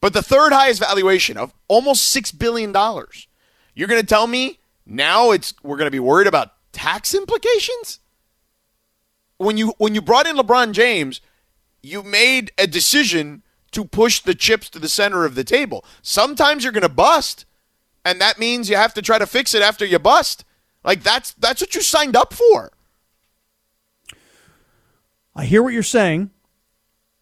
But the third highest valuation of almost six billion dollars. You're going to tell me now it's we're going to be worried about tax implications? When you when you brought in LeBron James, you made a decision to push the chips to the center of the table. Sometimes you're going to bust, and that means you have to try to fix it after you bust. Like that's that's what you signed up for. I hear what you're saying,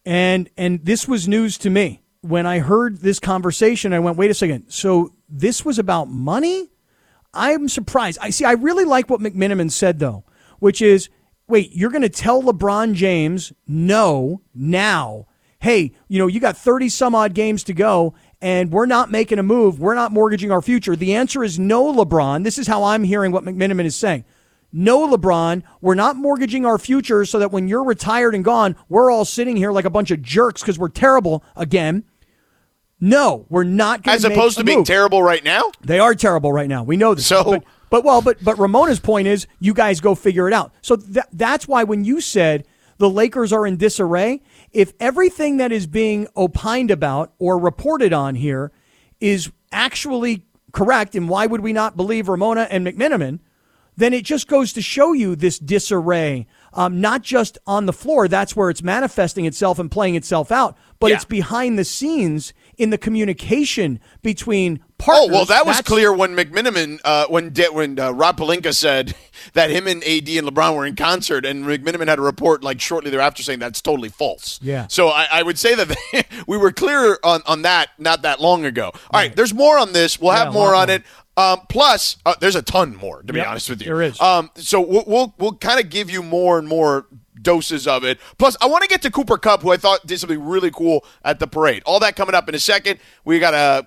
and and this was news to me when I heard this conversation. I went, wait a second. So this was about money? I'm surprised. I see. I really like what McMenamin said though, which is, wait, you're going to tell LeBron James no now? Hey, you know, you got 30 some odd games to go. And we're not making a move. We're not mortgaging our future. The answer is no, LeBron. This is how I'm hearing what McMenamin is saying. No, LeBron, we're not mortgaging our future so that when you're retired and gone, we're all sitting here like a bunch of jerks because we're terrible again. No, we're not going As opposed to being terrible right now? They are terrible right now. We know this. So, but, but well, but but Ramona's point is, you guys go figure it out. So that that's why when you said the Lakers are in disarray, if everything that is being opined about or reported on here is actually correct, and why would we not believe Ramona and McMenamin? Then it just goes to show you this disarray, um, not just on the floor. That's where it's manifesting itself and playing itself out, but Yeah. it's behind the scenes in the communication between partners. Oh well, that was clear when McMenamin, uh, when De- when uh, Rob Pelinka said that him and AD and LeBron were in concert, and McMenamin had a report like shortly thereafter saying that's totally false. Yeah. So I, I would say that we were clear on, on that not that long ago. All right, there's more on this. We'll Yeah, have more on more. it. Um, plus, uh, there's a ton more to be Yep, honest with you. there is. Um, so we'll we'll, we'll kind of give you more and more doses of it. Plus, I want to get to Cooper Kupp, who I thought did something really cool at the parade. All that coming up in a second. We got a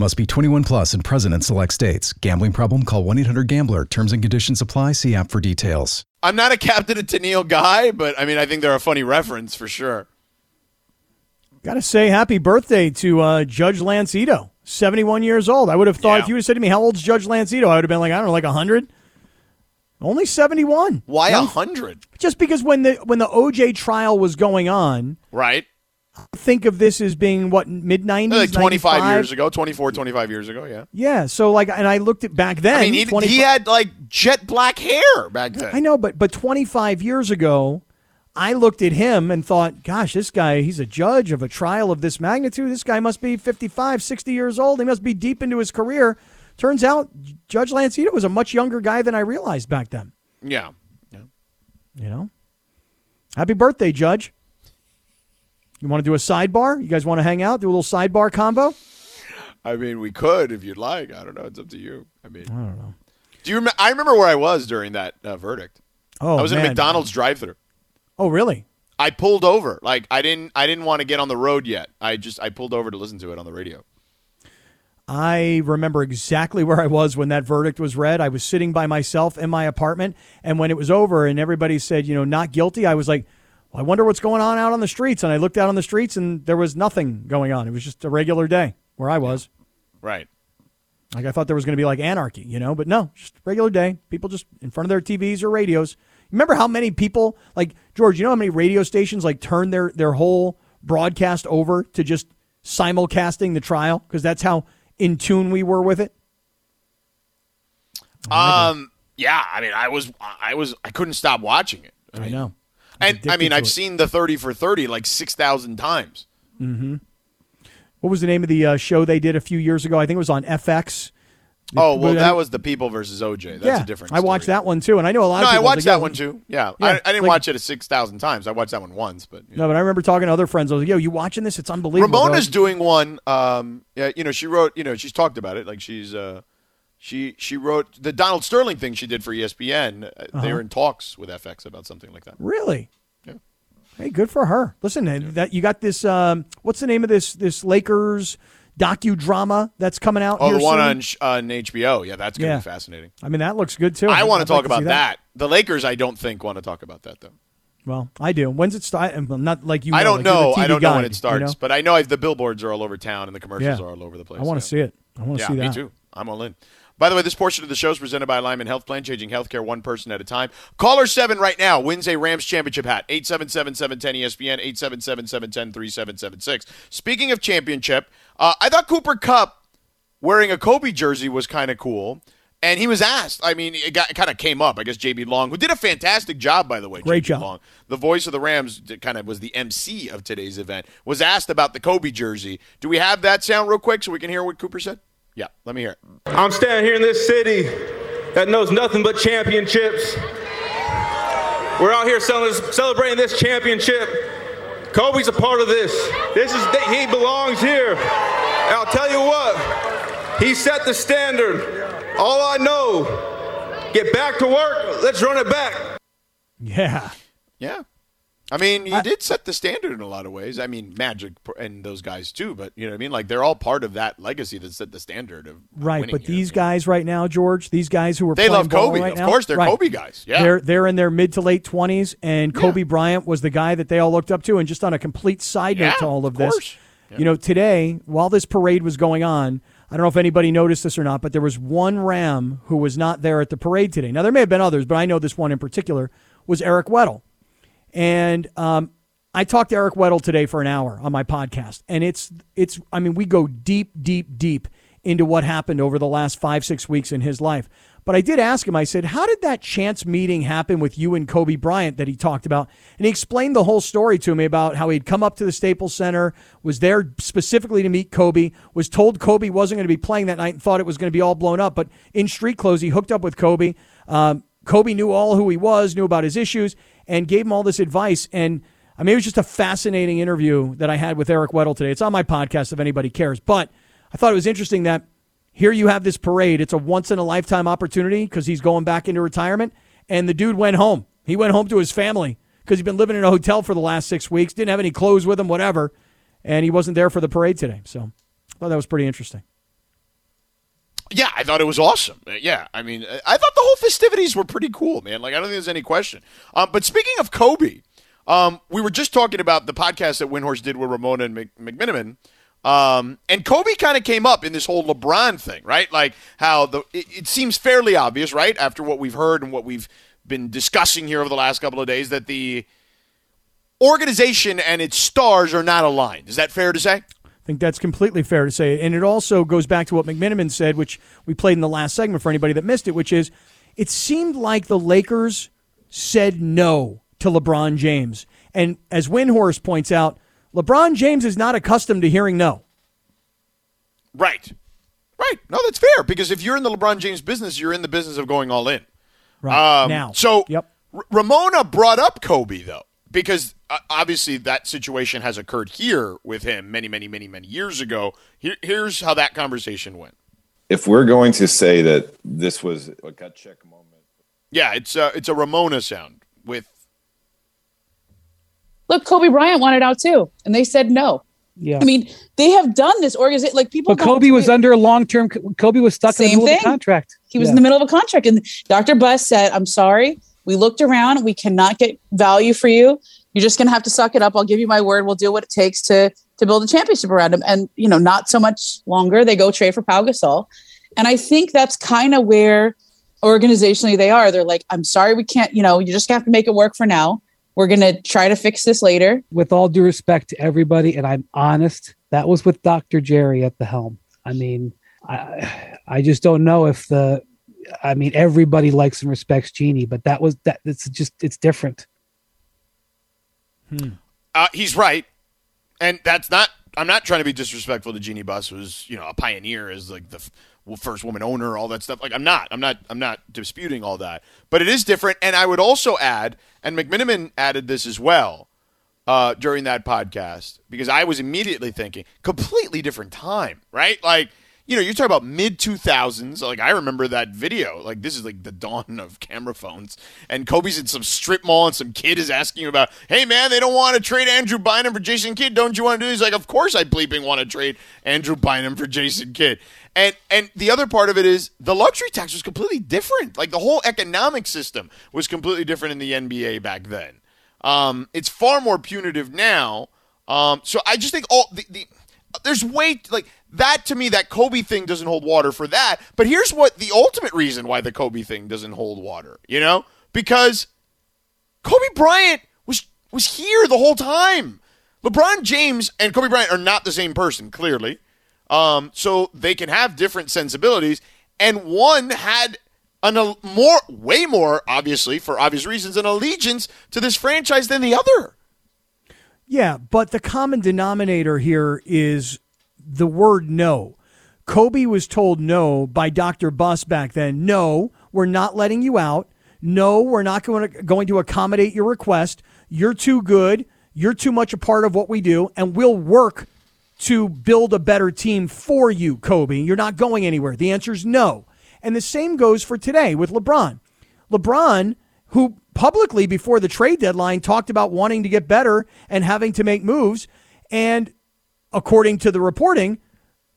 Must be 21 plus and present in select states. Gambling problem? Call 1 800 Gambler. Terms and conditions apply. See app for details. I'm not a Captain and Tennille guy, but I mean, I think they're a funny reference for sure. Got to say happy birthday to uh, Judge Lance Ito, 71 years old. I would have thought Yeah. if you would have said to me, how old's Judge Lance Ito? I would have been like, I don't know, like 100. Only 71. Why hundred? Just because when the when the OJ trial was going on, Right? Think of this as being what mid 90s, Like 25 95? years ago, 24, 25 years ago, yeah. Yeah, so like, and I looked at back then. I mean, he, 20 he had like jet black hair back then. I know, but but 25 years ago, I looked at him and thought, gosh, this guy, he's a judge of a trial of this magnitude. This guy must be 55, 60 years old. He must be deep into his career. Turns out Judge Lance Ito was a much younger guy than I realized back then. Yeah. yeah. You know? Happy birthday, Judge. You want to do a sidebar? You guys want to hang out, do a little sidebar combo? I mean, we could if you'd like. I don't know. It's up to you. I mean, I don't know. Do you remember? I remember where I was during that uh, verdict. Oh, I was in a. McDonald's drive-through. Oh, really? I pulled over. Like I didn't. I didn't want to get on the road yet. I just I pulled over to listen to it on the radio. I remember exactly where I was when that verdict was read. I was sitting by myself in my apartment, and when it was over and everybody said, you know, not guilty, I was like, well, I wonder what's going on out on the streets. And I looked out on the streets, and there was nothing going on. It was just a regular day where I was. Right. Like I thought there was going to be like anarchy, you know, but no, just regular day. People just in front of their TVs or radios. Remember how many people, like George, you know how many radio stations like turn their their whole broadcast over to just simulcasting the trial because that's how in tune we were with it. Um. Yeah. I mean, I was. I was. I couldn't stop watching it. I, know. And I mean, I've it. seen the thirty for thirty like six thousand times. Mm-hmm. What was the name of the uh, show they did a few years ago? I think it was on FX. Oh well, that was the People versus OJ. That's yeah, a different. I watched that one too, and I know a lot No, of I watched like, that one too. Yeah, Yeah, I, I didn't like- watch it six thousand times. I watched that one once, but No, but I remember talking to other friends. I was like, "Yo, you watching this? It's unbelievable." Ramona's bro." doing one. Um, yeah, you know, she wrote. You know, she's talked about it. Like she's. Uh, she she wrote the Donald Sterling thing she did for ESPN. Uh, They Uh-huh. were in talks with FX about something like that. Really? Yeah. Hey, good for her. Listen, that you got this. Um, what's the name of this this Lakers docudrama that's coming out? Oh, the one on sh- on HBO. Yeah, that's gonna Yeah. be fascinating. I mean, that looks good too. I want to talk like about see that. The Lakers, I don't think want to talk about that though. Well, I do. When's it start? I'm not like you. I don't like know. I don't know when it starts, you know? but I know the billboards are all over town and the commercials Yeah. are all over the place. I want to yeah. see it. I want to yeah, see that. me too. I'm all in. By the way, this portion of the show is presented by Lyman Health Plan, changing healthcare one person at a time. Caller 7 right now wins a Rams championship hat. 877-710-ESPN, 877-710-3776. Speaking of championship, uh, I thought Cooper Kupp wearing a Kobe jersey was kind of cool. And he was asked. I mean, it, got, it kind of came up. I guess JB Long, who did a fantastic job, by the way. Great job. Long, the voice of the Rams, kind of was the MC of today's event. Was asked about the Kobe jersey. Do we have that sound real quick so we can hear what Cooper said? Yeah, let me hear it. I'm standing here in this city that knows nothing but championships. We're out here celebrating this championship. Kobe's a part of this. This is he belongs here. And I'll tell you what, he set the standard. All I know, get back to work. Let's run it back. Yeah. Yeah. I mean, he did set the standard in a lot of ways. I mean, Magic and those guys too, but you know what I mean? Like they're all part of that legacy that set the standard of Right, but here. these guys right now, George, these guys who are They love Kobe. right Of now, course, they're right. Kobe guys. Yeah. they're they're in their mid to late twenties, and Kobe Bryant was the guy that they all looked up to. And just on a complete side note to all of, of this, course. you know, today while this parade was going on, I don't know if anybody noticed this or not, but there was one Ram who was not there at the parade today. Now there may have been others, but I know this one in particular was Eric Weddle, and um, I talked to Eric Weddle today for an hour on my podcast, and it's it's. I mean, we go deep, deep, deep into what happened over the last five, six weeks in his life. But I did ask him. I said, "How did that chance meeting happen with you and Kobe Bryant that he talked about?" And he explained the whole story to me about how he'd come up to the Staples Center, was there specifically to meet Kobe, was told Kobe wasn't going to be playing that night, and thought it was going to be all blown up. But in street clothes, he hooked up with Kobe. Um, Kobe knew all who he was, knew about his issues, and gave him all this advice. And I mean, it was just a fascinating interview that I had with Eric Weddle today. It's on my podcast if anybody cares. But I thought it was interesting that here you have this parade. It's a once in a lifetime opportunity because he's going back into retirement. And the dude went home. He went home to his family because he'd been living in a hotel for the last six weeks, didn't have any clothes with him, whatever. And he wasn't there for the parade today. So I thought that was pretty interesting. Yeah, I thought it was awesome. Uh, Yeah, I mean, uh, I thought the whole festivities were pretty cool, man. Like, I don't think there's any question. Um, but speaking of Kobe, um, we were just talking about the podcast that Windhorst did with Ramona and Mc- McMenamin. Um, and Kobe kind of came up in this whole LeBron thing, right? Like how the it, it seems fairly obvious, right, after what we've heard and what we've been discussing here over the last couple of days, that the organization and its stars are not aligned. Is that fair to say? I think that's completely fair to say. And it also goes back to what McMenamin said, which we played in the last segment for anybody that missed it, which is it seemed like the Lakers said no to LeBron James. And as Windhorst points out, LeBron James is not accustomed to hearing no. Right. Right. No, that's fair because if you're in the LeBron James business, you're in the business of going all in. Right. Um, now. So R- Ramona brought up Kobe though, because uh, obviously that situation has occurred here with him many, many, many, many years ago. Here's how that conversation went. If we're going to say that this was a gut check moment, Yeah, it's a, it's a Ramona sound with Look, Kobe Bryant wanted out too, and they said no. Yeah. I mean, they have done this organization. Like people, But Kobe was it. under a long term. Kobe was stuck in the Same middle of a contract. He was Yeah. in the middle of a contract, and Dr. Buss said, "I'm sorry. We looked around. We cannot get value for you. You're just going to have to suck it up. I'll give you my word. We'll do what it takes to to build a championship around him." And you know, not so much longer. They go trade for Pau Gasol, and I think that's kind of where organizationally they are. They're like, "I'm sorry, we can't. You know, you just have to make it work for now. We're going to try to fix this later." With all due respect to everybody, and I'm honest, that was with Dr. Jerry at the helm. I mean, I I just don't know if the. I mean, everybody likes and respects Jeanie, but that was that. It's just it's different. Uh, he's right, and that's not. I'm not trying to be disrespectful to Jeanie Buss, who's you know a pioneer as like the f- first woman owner, all that stuff. Like I'm not. I'm not. I'm not disputing all that. But it is different, and I would also add, and McMenamin added this as well uh, during that podcast because I was immediately thinking completely different time, right? Like you know, you're talking about mid 2000s. Like I remember that video. Like this is like the dawn of camera phones, and Kobe's in some strip mall, and some kid is asking about, "Hey man, they don't want to trade Andrew Bynum for Jason Kidd. Don't you want to do?" He's like, "Of course I bleeping want to trade Andrew Bynum for Jason Kidd." And and the other part of it is the luxury tax was completely different. Like the whole economic system was completely different in the NBA back then. Um, it's far more punitive now. Um, so I just think all the, the there's way like that to me that Kobe thing doesn't hold water for that. But here's what the ultimate reason why the Kobe thing doesn't hold water. You know, because Kobe Bryant was was here the whole time. LeBron James and Kobe Bryant are not the same person, clearly. Um, so they can have different sensibilities, and one had an a more, way more, obviously for obvious reasons, an allegiance to this franchise than the other. Yeah, but the common denominator here is the word no. Kobe was told no by Dr. Buss back then. No, we're not letting you out. No, we're not going to, going to accommodate your request. You're too good. You're too much a part of what we do, and we'll work to build a better team for you, Kobe. You're not going anywhere. The answer is no. And the same goes for today with LeBron. LeBron, who publicly before the trade deadline talked about wanting to get better and having to make moves, and according to the reporting,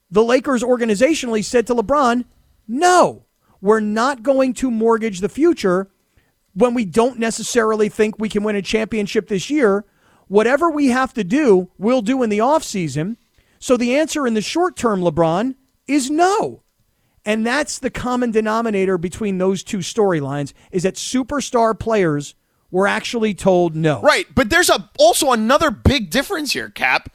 the Lakers organizationally said to LeBron, no, we're not going to mortgage the future when we don't necessarily think we can win a championship this year. Whatever we have to do, we'll do in the offseason. So the answer in the short term, LeBron, is no. And that's the common denominator between those two storylines is that superstar players were actually told no. Right, but there's a also another big difference here, Kap.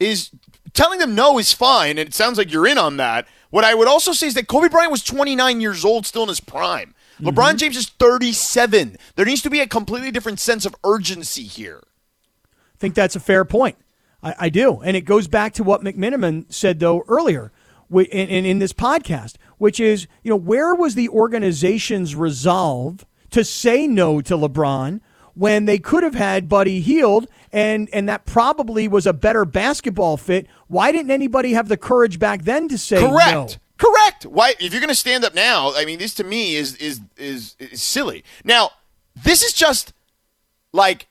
Is telling them no is fine, and it sounds like you're in on that. What I would also say is that Kobe Bryant was 29 years old, still in his prime. Mm-hmm. LeBron James is 37. There needs to be a completely different sense of urgency here. I think that's a fair point. I, I do. And it goes back to what McMenamin said, though, earlier in, in, in this podcast, which is, you know, where was the organization's resolve to say no to LeBron when they could have had Buddy Hield and, and that probably was a better basketball fit? Why didn't anybody have the courage back then to say Correct. no? Correct. Why if you're going to stand up now, I mean this to me is is is, is silly. Now, this is just like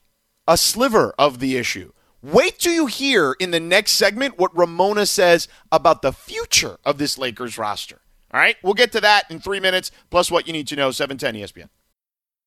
a sliver of the issue. Wait till you hear in the next segment what Ramona says about the future of this Lakers roster. All right? We'll get to that in 3 minutes plus what you need to know 710 ESPN.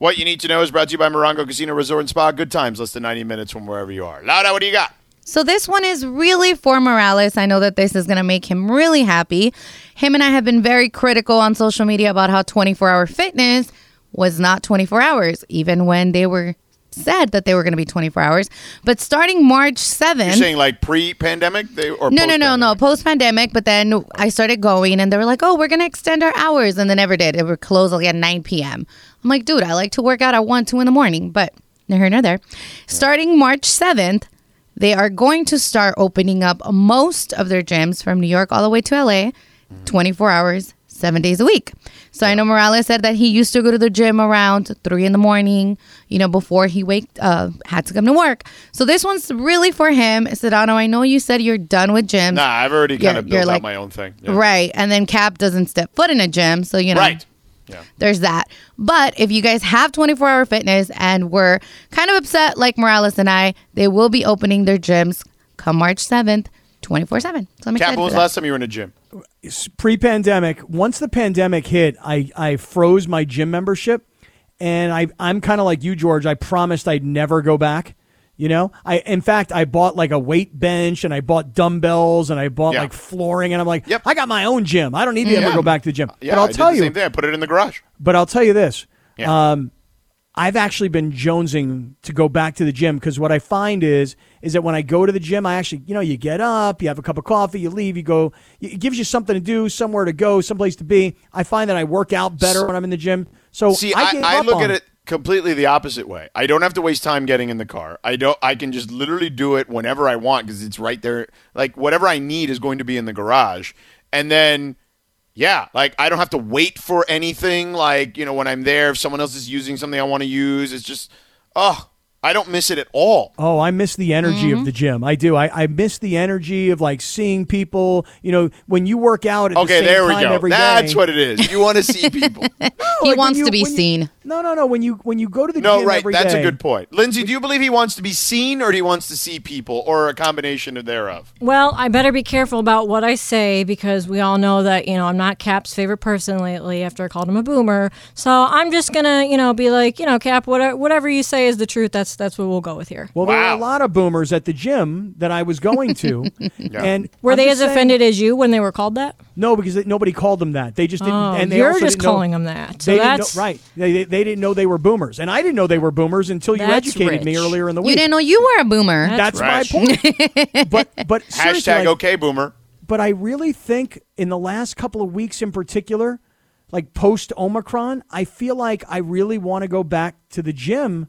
What you need to know is brought to you by Morongo Casino Resort and Spa. Good times, less than 90 minutes from wherever you are. Laura, what do you got? So this one is really for Morales. I know that this is going to make him really happy. Him and I have been very critical on social media about how 24-hour fitness was not 24 hours, even when they were said that they were going to be 24 hours. But starting March 7th, You're saying like pre-pandemic they or no, no, no, no. Post pandemic, but then I started going, and they were like, "Oh, we're gonna extend our hours," and they never did. It would close like at 9 p.m. I'm like, dude, I like to work out at one, two in the morning, but neither here nor there. Starting March 7th, they are going to start opening up most of their gyms from New York all the way to LA, 24 hours, seven days a week. So I know Morales said that he used to go to the gym around three in the morning, you know, before he wake uh, had to come to work. So this one's really for him. Sedano, I know you said you're done with gyms. Nah, I've already kind You're- of built like- out my own thing. Yeah. Right. And then Kap doesn't step foot in a gym. So, you know, Right. There's that. But if you guys have 24 hour fitness and we're kind of upset like Morales and I, they will be opening their gyms come March 7th, 24 7. So I'm Kap, excited. when was the last time you were in a gym? pre-pandemic once the pandemic hit i i froze my gym membership and i i'm kind of like you george i promised i'd never go back you know i in fact i bought like a weight bench and i bought dumbbells and i bought Yeah. like flooring and i'm like i got my own gym i don't need to Yeah. ever go back to the gym Yeah, but i'll I tell the you same thing. I put it in the garage. but I'll tell you this. Yeah. Um, I've actually been jonesing to go back to the gym because what I find is is that when I go to the gym, I actually, you know, you get up, you have a cup of coffee, you leave, you go. It gives you something to do, somewhere to go, someplace to be. I find that I work out better when I'm in the gym. So See, I, I, I, look on at it completely the opposite way. I don't have to waste time getting in the car. I don't. I can just literally do it whenever I want because it's right there. Like whatever I need is going to be in the garage, and then. Yeah, like I don't have to wait for anything. Like you know, when I'm there, if someone else is using something I want to use, it's just, oh, I don't miss it at all. Oh, I miss the energy Mm-hmm. of the gym. I do. I, I miss the energy of like seeing people. You know, when you work out at the Okay, there we go. That's day- what it is. You want to see people. he like wants you- to be when you- seen. No, no, no. When you when you go to the No, gym right. every That's a good point. Lindsay, do you believe he wants to be seen or do he wants to see people or a combination of thereof? Well, I better be careful about what I say because we all know that, you know, I'm not Kap's favorite person lately after I called him a boomer. So I'm just going to, you know, be like, you know, Kap, whatever, whatever you say is the truth. That's that's what we'll go with here. Well, there were a lot of boomers at the gym that I was going to, and Were I'm they as saying- offended as you when they were called that? No, because it- nobody called them that. They just didn't. Oh, and they you're also just didn't know- calling them that. So they didn't that's- know, right. They, they, they didn't know they were boomers, and I didn't know they were boomers until you That's educated me earlier in the week. You didn't know you were a boomer. That's, my point. but but seriously, Hashtag like- okay, boomer. But I really think in the last couple of weeks in particular, like post Omicron, I feel like I really want to go back to the gym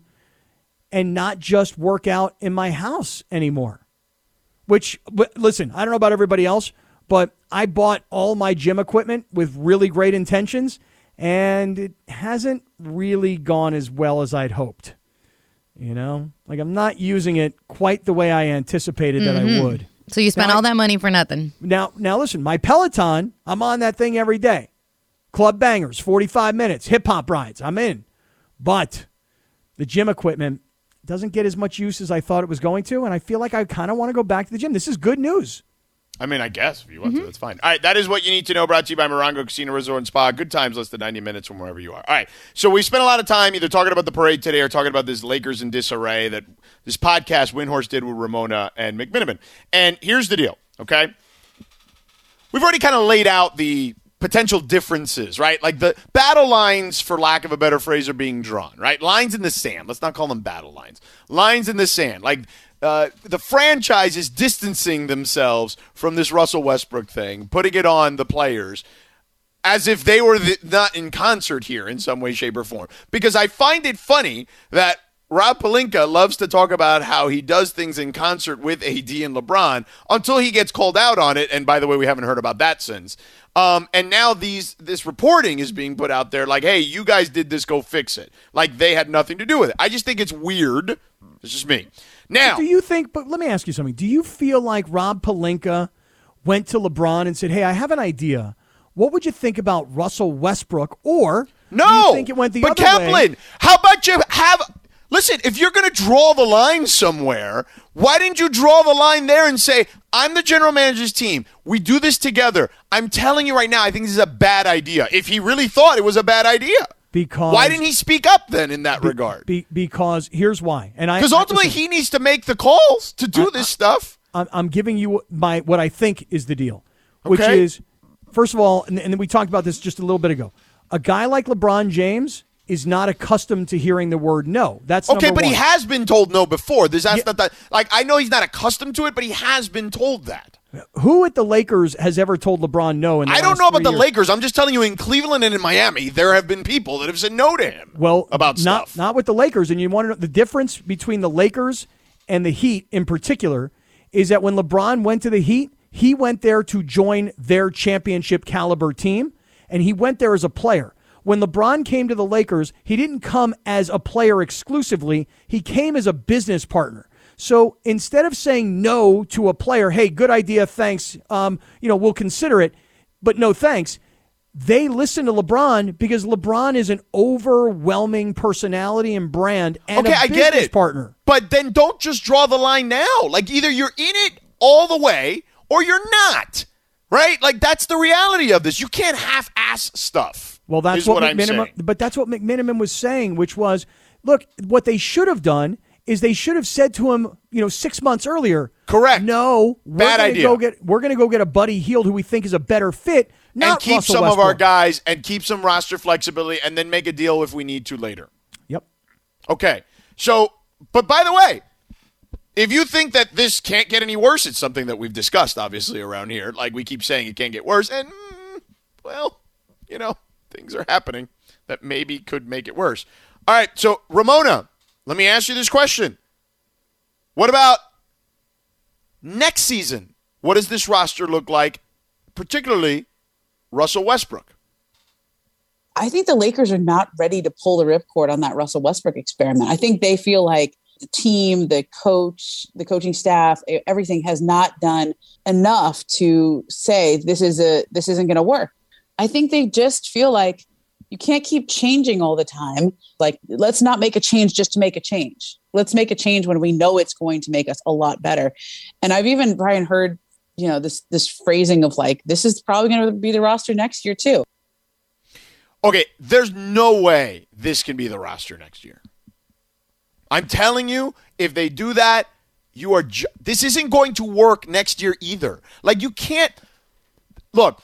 and not just work out in my house anymore. Which, but listen, I don't know about everybody else, but I bought all my gym equipment with really great intentions, and it hasn't really gone as well as I'd hoped. You know, like I'm not using it quite the way I anticipated that I Mhm. would. So you spent Now, all that money for nothing. now, now listen, my Peloton, I'm on that thing every day. Club bangers, 45 minutes, hip hop rides, I'm in. But the gym equipment doesn't get as much use as I thought it was going to, and I feel like I kind of want to go back to the gym. This is good news. I mean, I guess if you want to, mm-hmm. that's fine. All right, that is what you need to know. Brought to you by Morongo Casino Resort and Spa. Good times, less than ninety minutes from wherever you are. All right, so we spent a lot of time either talking about the parade today or talking about this Lakers in disarray that this podcast Windhorst did with Ramona and McMenamin. And here's the deal, okay? We've already kind of laid out the potential differences, right? Like the battle lines, for lack of a better phrase, are being drawn, right? Lines in the sand. Let's not call them battle lines. Lines in the sand. Like uh, the franchise is distancing themselves from this Russell Westbrook thing, putting it on the players as if they were the, not in concert here in some way, shape, or form. Because I find it funny that Rob Pelinka loves to talk about how he does things in concert with AD and LeBron until he gets called out on it. And by the way, we haven't heard about that since. Um, and now these this reporting is being put out there like, hey, you guys did this, go fix it. Like they had nothing to do with it. I just think it's weird. It's just me. Now, Do you think, but let me ask you something. Do you feel like Rob Pelinka went to LeBron and said, hey, I have an idea. What would you think about Russell Westbrook? Or No, think it went the other way. but other Kaplan, way? how about you have? Listen, if you're going to draw the line somewhere, why didn't you draw the line there and say, "I'm the general manager's team. We do this together." I'm telling you right now, I think this is a bad idea. If he really thought it was a bad idea, Because why didn't he speak up then in that regard? Be, because here's why. And I Because I- ultimately, listen, he needs to make the calls to do this stuff. I'm, I'm giving you my what I think is the deal, which Okay. is first of all, and, and we talked about this just a little bit ago. A guy like LeBron James is not accustomed to hearing the word no. That's Okay, but he has been told no before. This that's not that. Like I know he's not accustomed to it, but he has been told that. Who at the Lakers has ever told LeBron no? I don't know about the years? Lakers. I'm just telling you, in Cleveland and in Miami, there have been people that have said no to him. Well, about not stuff. not with the Lakers, and you want to know the difference between the Lakers and the Heat in particular is that when LeBron went to the Heat, he went there to join their championship caliber team, and he went there as a player. When LeBron came to the Lakers, he didn't come as a player exclusively, he came as a business partner. So instead of saying no to a player, hey, good idea, thanks, um, you know, we'll consider it, but no thanks, they listen to LeBron because LeBron is an overwhelming personality and brand and okay, a I get business it. partner. But then don't just draw the line now. Like either you're in it all the way or you're not. Right? Like that's the reality of this. You can't half-ass stuff. Well, that's what, I'm McMenamin, saying. but that's what McMenamin was saying, which was, look, what they should have done is they should have said to him, you know, six months earlier. Correct. No, we're Bad gonna idea. Go get, we're going to go get a Buddy Hield who we think is a better fit. Not and keep Russell some of our guys and keep some roster flexibility and then make a deal if we need to later. Yep. Okay. So, but by the way, if you think that this can't get any worse, it's something that we've discussed obviously around here. Like we keep saying it can't get worse and mm, well, you know, things are happening that maybe could make it worse. All right, so Ramona, let me ask you this question. What about next season? What does this roster look like, particularly Russell Westbrook? I think the Lakers are not ready to pull the ripcord on that Russell Westbrook experiment. I think they feel like the team, the coach, the coaching staff, everything has not done enough to say this is a this isn't going to work. I think they just feel like you can't keep changing all the time. Like let's not make a change just to make a change. Let's make a change when we know it's going to make us a lot better. And I've even Brian heard, you know, this this phrasing of like this is probably going to be the roster next year too. Okay, there's no way this can be the roster next year. I'm telling you, if they do that, you are ju- this isn't going to work next year either. Like you can't look.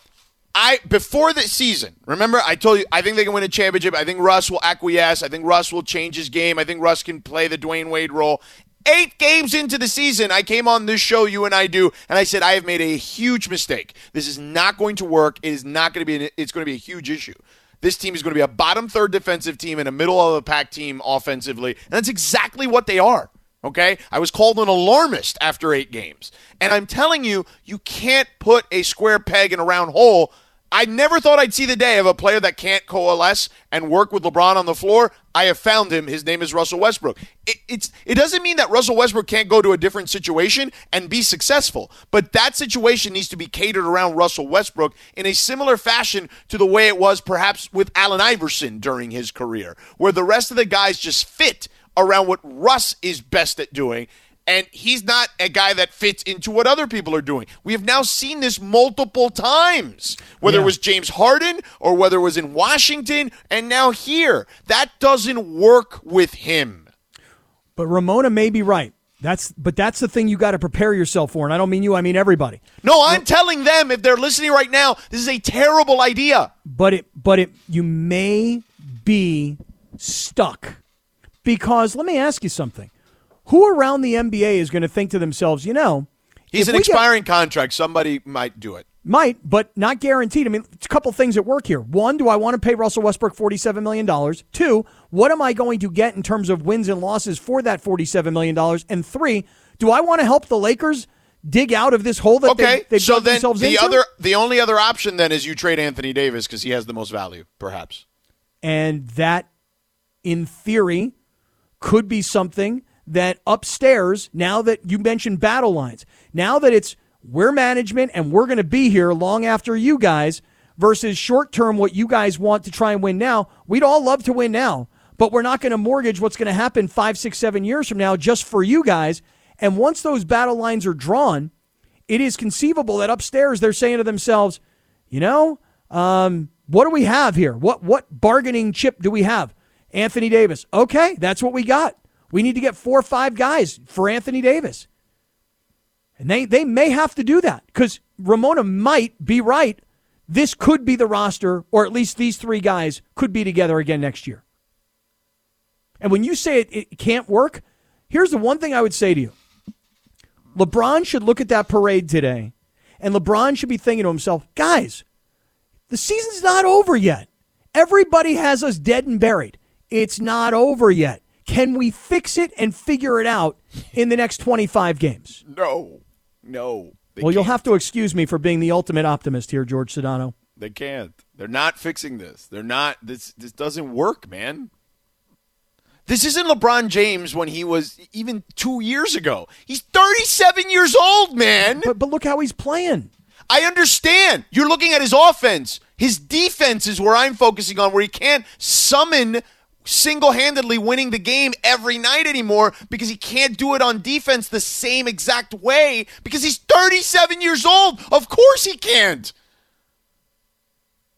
I before the season, remember I told you I think they can win a championship. I think Russ will acquiesce. I think Russ will change his game. I think Russ can play the Dwyane Wade role. Eight games into the season, I came on this show, you and I do, and I said I have made a huge mistake. This is not going to work. It is not going to be. An, it's going to be a huge issue. This team is going to be a bottom third defensive team and a middle of the pack team offensively, and that's exactly what they are. Okay, I was called an alarmist after eight games, and I'm telling you, you can't put a square peg in a round hole. I never thought I'd see the day of a player that can't coalesce and work with LeBron on the floor. I have found him. His name is Russell Westbrook. It, it doesn't mean that Russell Westbrook can't go to a different situation and be successful, but that situation needs to be catered around Russell Westbrook in a similar fashion to the way it was perhaps with Allen Iverson during his career, where the rest of the guys just fit around what Russ is best at doing and he's not a guy that fits into what other people are doing. We have now seen this multiple times, whether Yeah. it was James Harden or whether it was in Washington and now here. That doesn't work with him. But Ramona may be right. That's but that's the thing you got to prepare yourself for. And I don't mean you, I mean everybody. No, I'm telling them if they're listening right now, this is a terrible idea. But it but it you may be stuck. Because let me ask you something. Who around the NBA is going to think to themselves, you know, He's an we get- expiring contract. Somebody might do it. Might, but not guaranteed. I mean, it's a couple things at work here. One, do I want to pay Russell Westbrook $47 million? Two, what am I going to get in terms of wins and losses for that $47 million? And three, do I want to help the Lakers dig out of this hole that Okay, they, they've so dug then themselves the into? other, the only other option then is you trade Anthony Davis because he has the most value, perhaps. and that, in theory, could be something that upstairs, now that you mentioned battle lines, now that it's we're management and we're going to be here long after you guys versus short term what you guys want to try and win now. We'd all love to win now, but we're not going to mortgage what's going to happen five, six, seven years from now just for you guys. And once those battle lines are drawn, it is conceivable that upstairs they're saying to themselves, you know, um, what do we have here? What what bargaining chip do we have? Anthony Davis. Okay, that's what we got. We need to get four or five guys for Anthony Davis. And they, they may have to do that because Ramona might be right. This could be the roster, or at least these three guys could be together again next year. And when you say it, it can't work, here's the one thing I would say to you LeBron should look at that parade today, and LeBron should be thinking to himself, guys, the season's not over yet. Everybody has us dead and buried. It's not over yet. Can we fix it and figure it out in the next 25 games? No, no. Well, you'll have to excuse me for being the ultimate optimist here, George Sedano. They can't. They're not fixing this. They're not. This this doesn't work, man. This isn't LeBron James when he was even two years ago. He's 37 years old, man. But but look how he's playing. I understand. You're looking at his offense. His defense is where I'm focusing on, where he can't summon single handedly winning the game every night anymore because he can't do it on defense the same exact way because he's 37 years old. Of course he can't.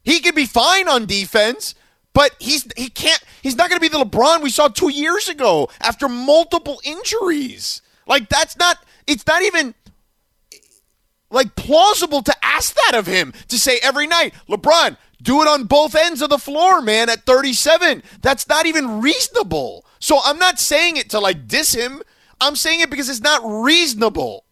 He could be fine on defense, but he's he can't he's not going to be the LeBron we saw 2 years ago after multiple injuries. Like that's not it's not even like plausible to ask that of him to say every night, LeBron, do it on both ends of the floor, man, at 37. That's not even reasonable. So I'm not saying it to like diss him. I'm saying it because it's not reasonable.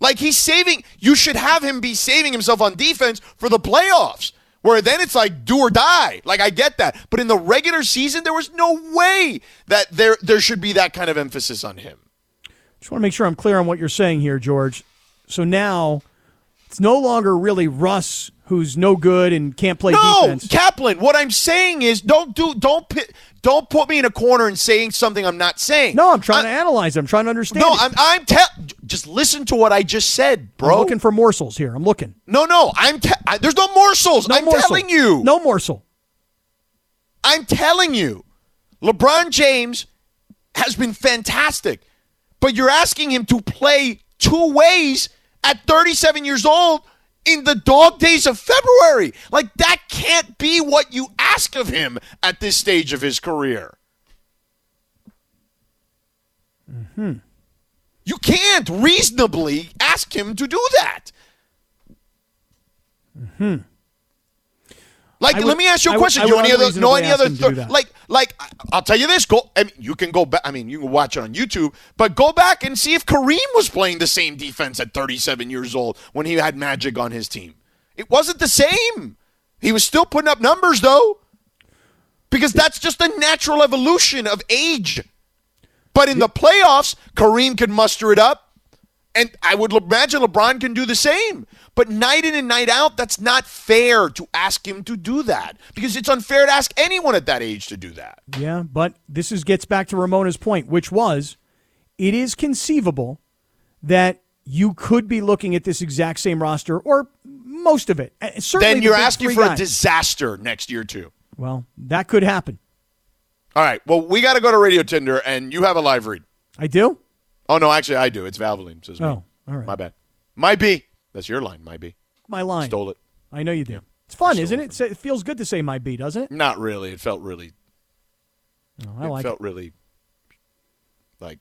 Like he's saving, you should have him be saving himself on defense for the playoffs, where then it's like do or die. Like I get that, but in the regular season, there was no way that there there should be that kind of emphasis on him. Just want to make sure I'm clear on what you're saying here, George. So now it's no longer really Russ who's no good and can't play no, defense. Kaplan. What I'm saying is, don't do, don't pit, don't put me in a corner and saying something I'm not saying. No, I'm trying to analyze. it. I'm trying to understand. No, it. I'm, I'm tell. Just listen to what I just said, bro. I'm looking for morsels here. I'm looking. no, no, I'm. Te- I, there's no morsels. No I'm morsel. telling you. No morsel. I'm telling you, LeBron James has been fantastic, but you're asking him to play two ways at 37 years old in the dog days of February. Like, that can't be what you ask of him at this stage of his career. Hmm. You can't reasonably ask him to do that. Hmm. Like, would- let me ask you a would- question. I you know would any other, know any other, him to do thir- that. like, like I'll tell you this. Go. I mean, you can go back. I mean, you can watch it on YouTube, but go back and see if Kareem was playing the same defense at 37 years old when he had Magic on his team. It wasn't the same. He was still putting up numbers though, because that's just the natural evolution of age. But in the playoffs, Kareem could muster it up. And I would imagine LeBron can do the same. But night in and night out, that's not fair to ask him to do that because it's unfair to ask anyone at that age to do that. Yeah, but this is gets back to Ramona's point, which was it is conceivable that you could be looking at this exact same roster or most of it. Certainly then you're big asking for a disaster next year, too. Well, that could happen. All right. Well, we got to go to Radio Tinder, and you have a live read. I do? Oh, no, actually, I do. It's Valvoline. Says me. Oh, all right. My bad. Might be. That's your line. Might be. My line. Stole it. I know you do. It's fun, isn't it? It feels good to say my B, doesn't it? Not really. It felt really. Oh, I like it like felt really like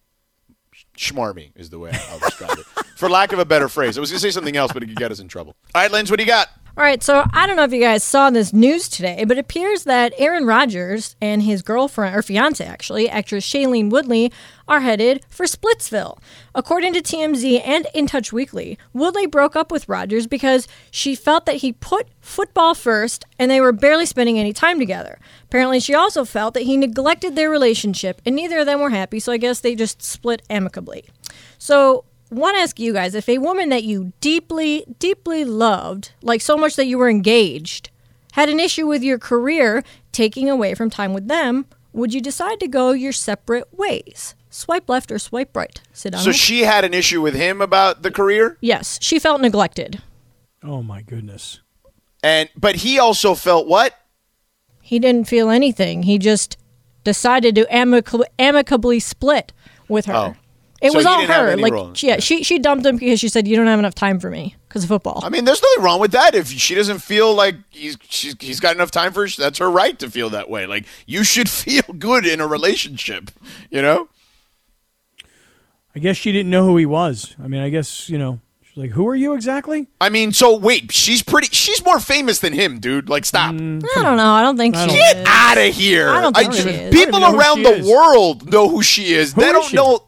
schmarmy is the way I'll describe it. For lack of a better phrase. I was going to say something else, but it could get us in trouble. All right, Lens, what do you got? All right, so I don't know if you guys saw this news today, but it appears that Aaron Rodgers and his girlfriend, or fiance actually, actress Shailene Woodley, are headed for Splitsville. According to TMZ and In Touch Weekly, Woodley broke up with Rodgers because she felt that he put football first and they were barely spending any time together. Apparently, she also felt that he neglected their relationship and neither of them were happy, so I guess they just split amicably. So, want to ask you guys if a woman that you deeply, deeply loved, like so much that you were engaged, had an issue with your career taking away from time with them, would you decide to go your separate ways? Swipe left or swipe right? Sit down. So she had an issue with him about the career? yes, she felt neglected. Oh, my goodness. And but he also felt what? He didn't feel anything. He just decided to amic- amicably split with her. Oh. It So was all her. Like, role. yeah, she she dumped him because she said you don't have enough time for me because of football. I mean, there's nothing wrong with that. If she doesn't feel like he's she's, he's got enough time for her, that's her right to feel that way. Like you should feel good in a relationship, you know. I guess she didn't know who he was. I mean, I guess, you know, she's like, who are you exactly? I mean, so wait, she's pretty. She's more famous than him, dude. Like, stop. Mm. I don't know. I don't think I she don't- is. Get out of here. I don't think she ju- is. People I don't even know who around the is. world know who she is. Who they is don't she? know.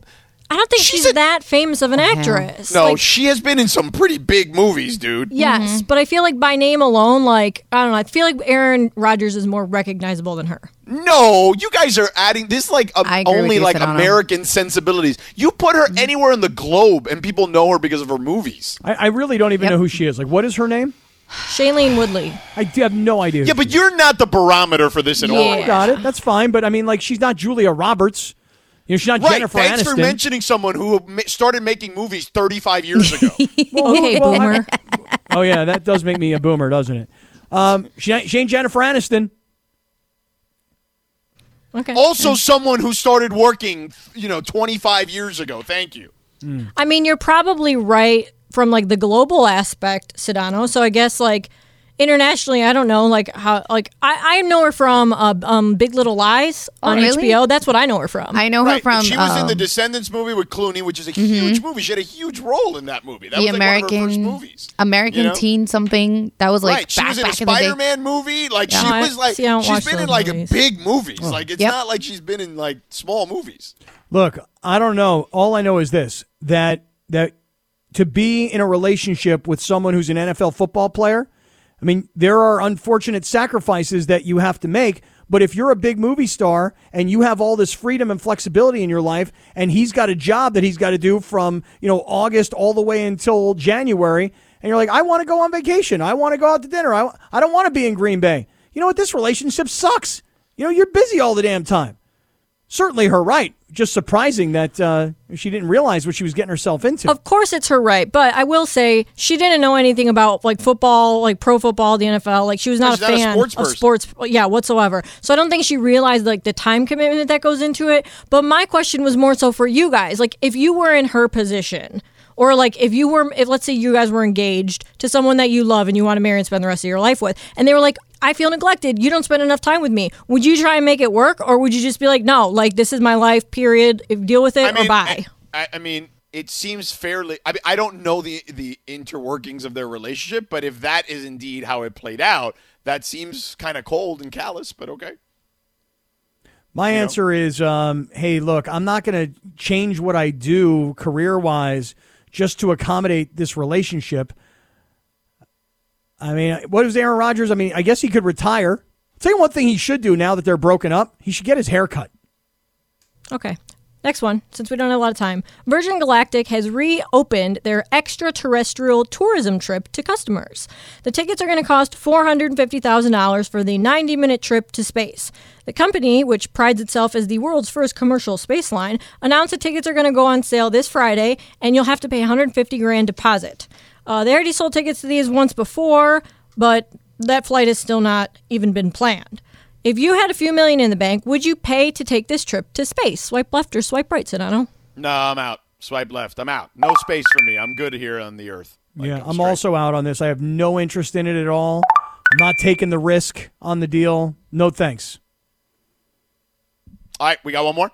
I don't think she's, that famous of an actress. No, Like, she has been in some pretty big movies, dude. yes, mm-hmm. but I feel like by name alone, like I don't know, I feel like Aaron Rodgers is more recognizable than her. No, you guys are adding this like a, I agree with only you, like Sedano. American sensibilities. You put her mm-hmm. anywhere in the globe, and people know her because of her movies. I, I really don't even know who she is. Like, what is her name? Shailene Woodley. I do have no idea. Yeah, but you're not the barometer for this at all. I got it. That's fine. But I mean, like, she's not Julia Roberts. You know, she's not Right. Jennifer Thanks Aniston. for mentioning someone who started making movies 35 years ago. Well, Okay, well, I- boomer. oh yeah, that does make me a boomer, doesn't it? Um, she, ain't- she ain't Jennifer Aniston. Okay. also, someone who started working, you know, 25 years ago. Thank you. I mean, you're probably right from like the global aspect, Sedano. So I guess like internationally, I don't know, like how like I, I know her from uh, um Big Little Lies Oh, on really? HBO. That's what I know her from. I know her Right. from she was in the um, Descendants movie with Clooney, which is a huge movie. She had a huge role in that movie. That the was like one of her first American movies. American you know? Teen something that was like right. She back was in a back in the day. Spider-Man movie. Like Yeah. she No, I- was like see, I don't she's watch been in those like movies. big movies. Like it's Yep. not like she's been in like small movies. Look, I don't know. All I know is this: that that to be in a relationship with someone who's an NFL football player, I mean, there are unfortunate sacrifices that you have to make. But if you're a big movie star and you have all this freedom and flexibility in your life, and he's got a job that he's got to do from you know August all the way until January, and you're like, I want to go on vacation, I want to go out to dinner, I, I don't want to be in Green Bay. You know what? This relationship sucks. You know, you're busy all the damn time certainly her right. Just surprising that uh, she didn't realize what she was getting herself into. Of course, it's her right, but I will say she didn't know anything about like football, like pro football, the NFL. Like she was not She's a not a fan sports of person. sports, yeah, whatsoever. So I don't think she realized like the time commitment that goes into it. But my question was more so for you guys, like if you were in her position. Or like if you were, if let's say you guys were engaged to someone that you love and you want to marry and spend the rest of your life with, and they were like, "I feel neglected. You don't spend enough time with me." Would you try and make it work, or would you just be like, "No, like this is my life. Period. If deal with it I mean, or bye." I, I mean, it seems fairly. I mean, I don't know the the interworkings of their relationship, but if that is indeed how it played out, that seems kind of cold and callous. But okay. My You know? answer is, um, hey, look, I'm not going to change what I do career wise just to accommodate this relationship. I mean, what is Aaron Rodgers? I mean, I guess he could retire. I'll tell you one thing he should do now that they're broken up. He should get his hair cut. Okay. Next one, since we don't have a lot of time. Virgin Galactic has reopened their extraterrestrial tourism trip to customers. The tickets are going to cost $450,000 for the 90 minute trip to space. The company, which prides itself as the world's first commercial space line, announced the tickets are going to go on sale this Friday, and you'll have to pay 150 grand deposit. Uh, they already sold tickets to these once before, but that flight has still not even been planned. If you had a few million in the bank, would you pay to take this trip to space? Swipe left or swipe right, Sedano? No, I'm out. Swipe left. I'm out. No space for me. I'm good here on the Earth. yeah, I'm also out on this. I have no interest in it at all. I'm not taking the risk on the deal. No thanks. All right, we got one more.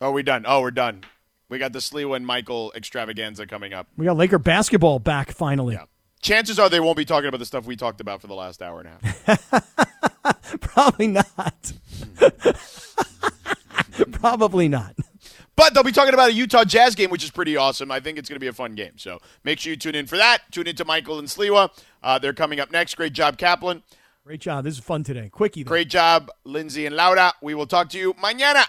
Oh, we done. Oh, we're done. We got the Sliwa and Michael extravaganza coming up. We got Laker basketball back finally. Chances are they won't be talking about the stuff we talked about for the last hour and a half. Probably not. Probably not. But they'll be talking about a Utah Jazz game, which is pretty awesome. I think it's going to be a fun game. So make sure you tune in for that. Tune in to Michael and Sliwa. Uh, they're coming up next. Great job, Kaplan. Great job. This is fun today. Quickie. though. Great job, Lindsay and Laura. We will talk to you mañana.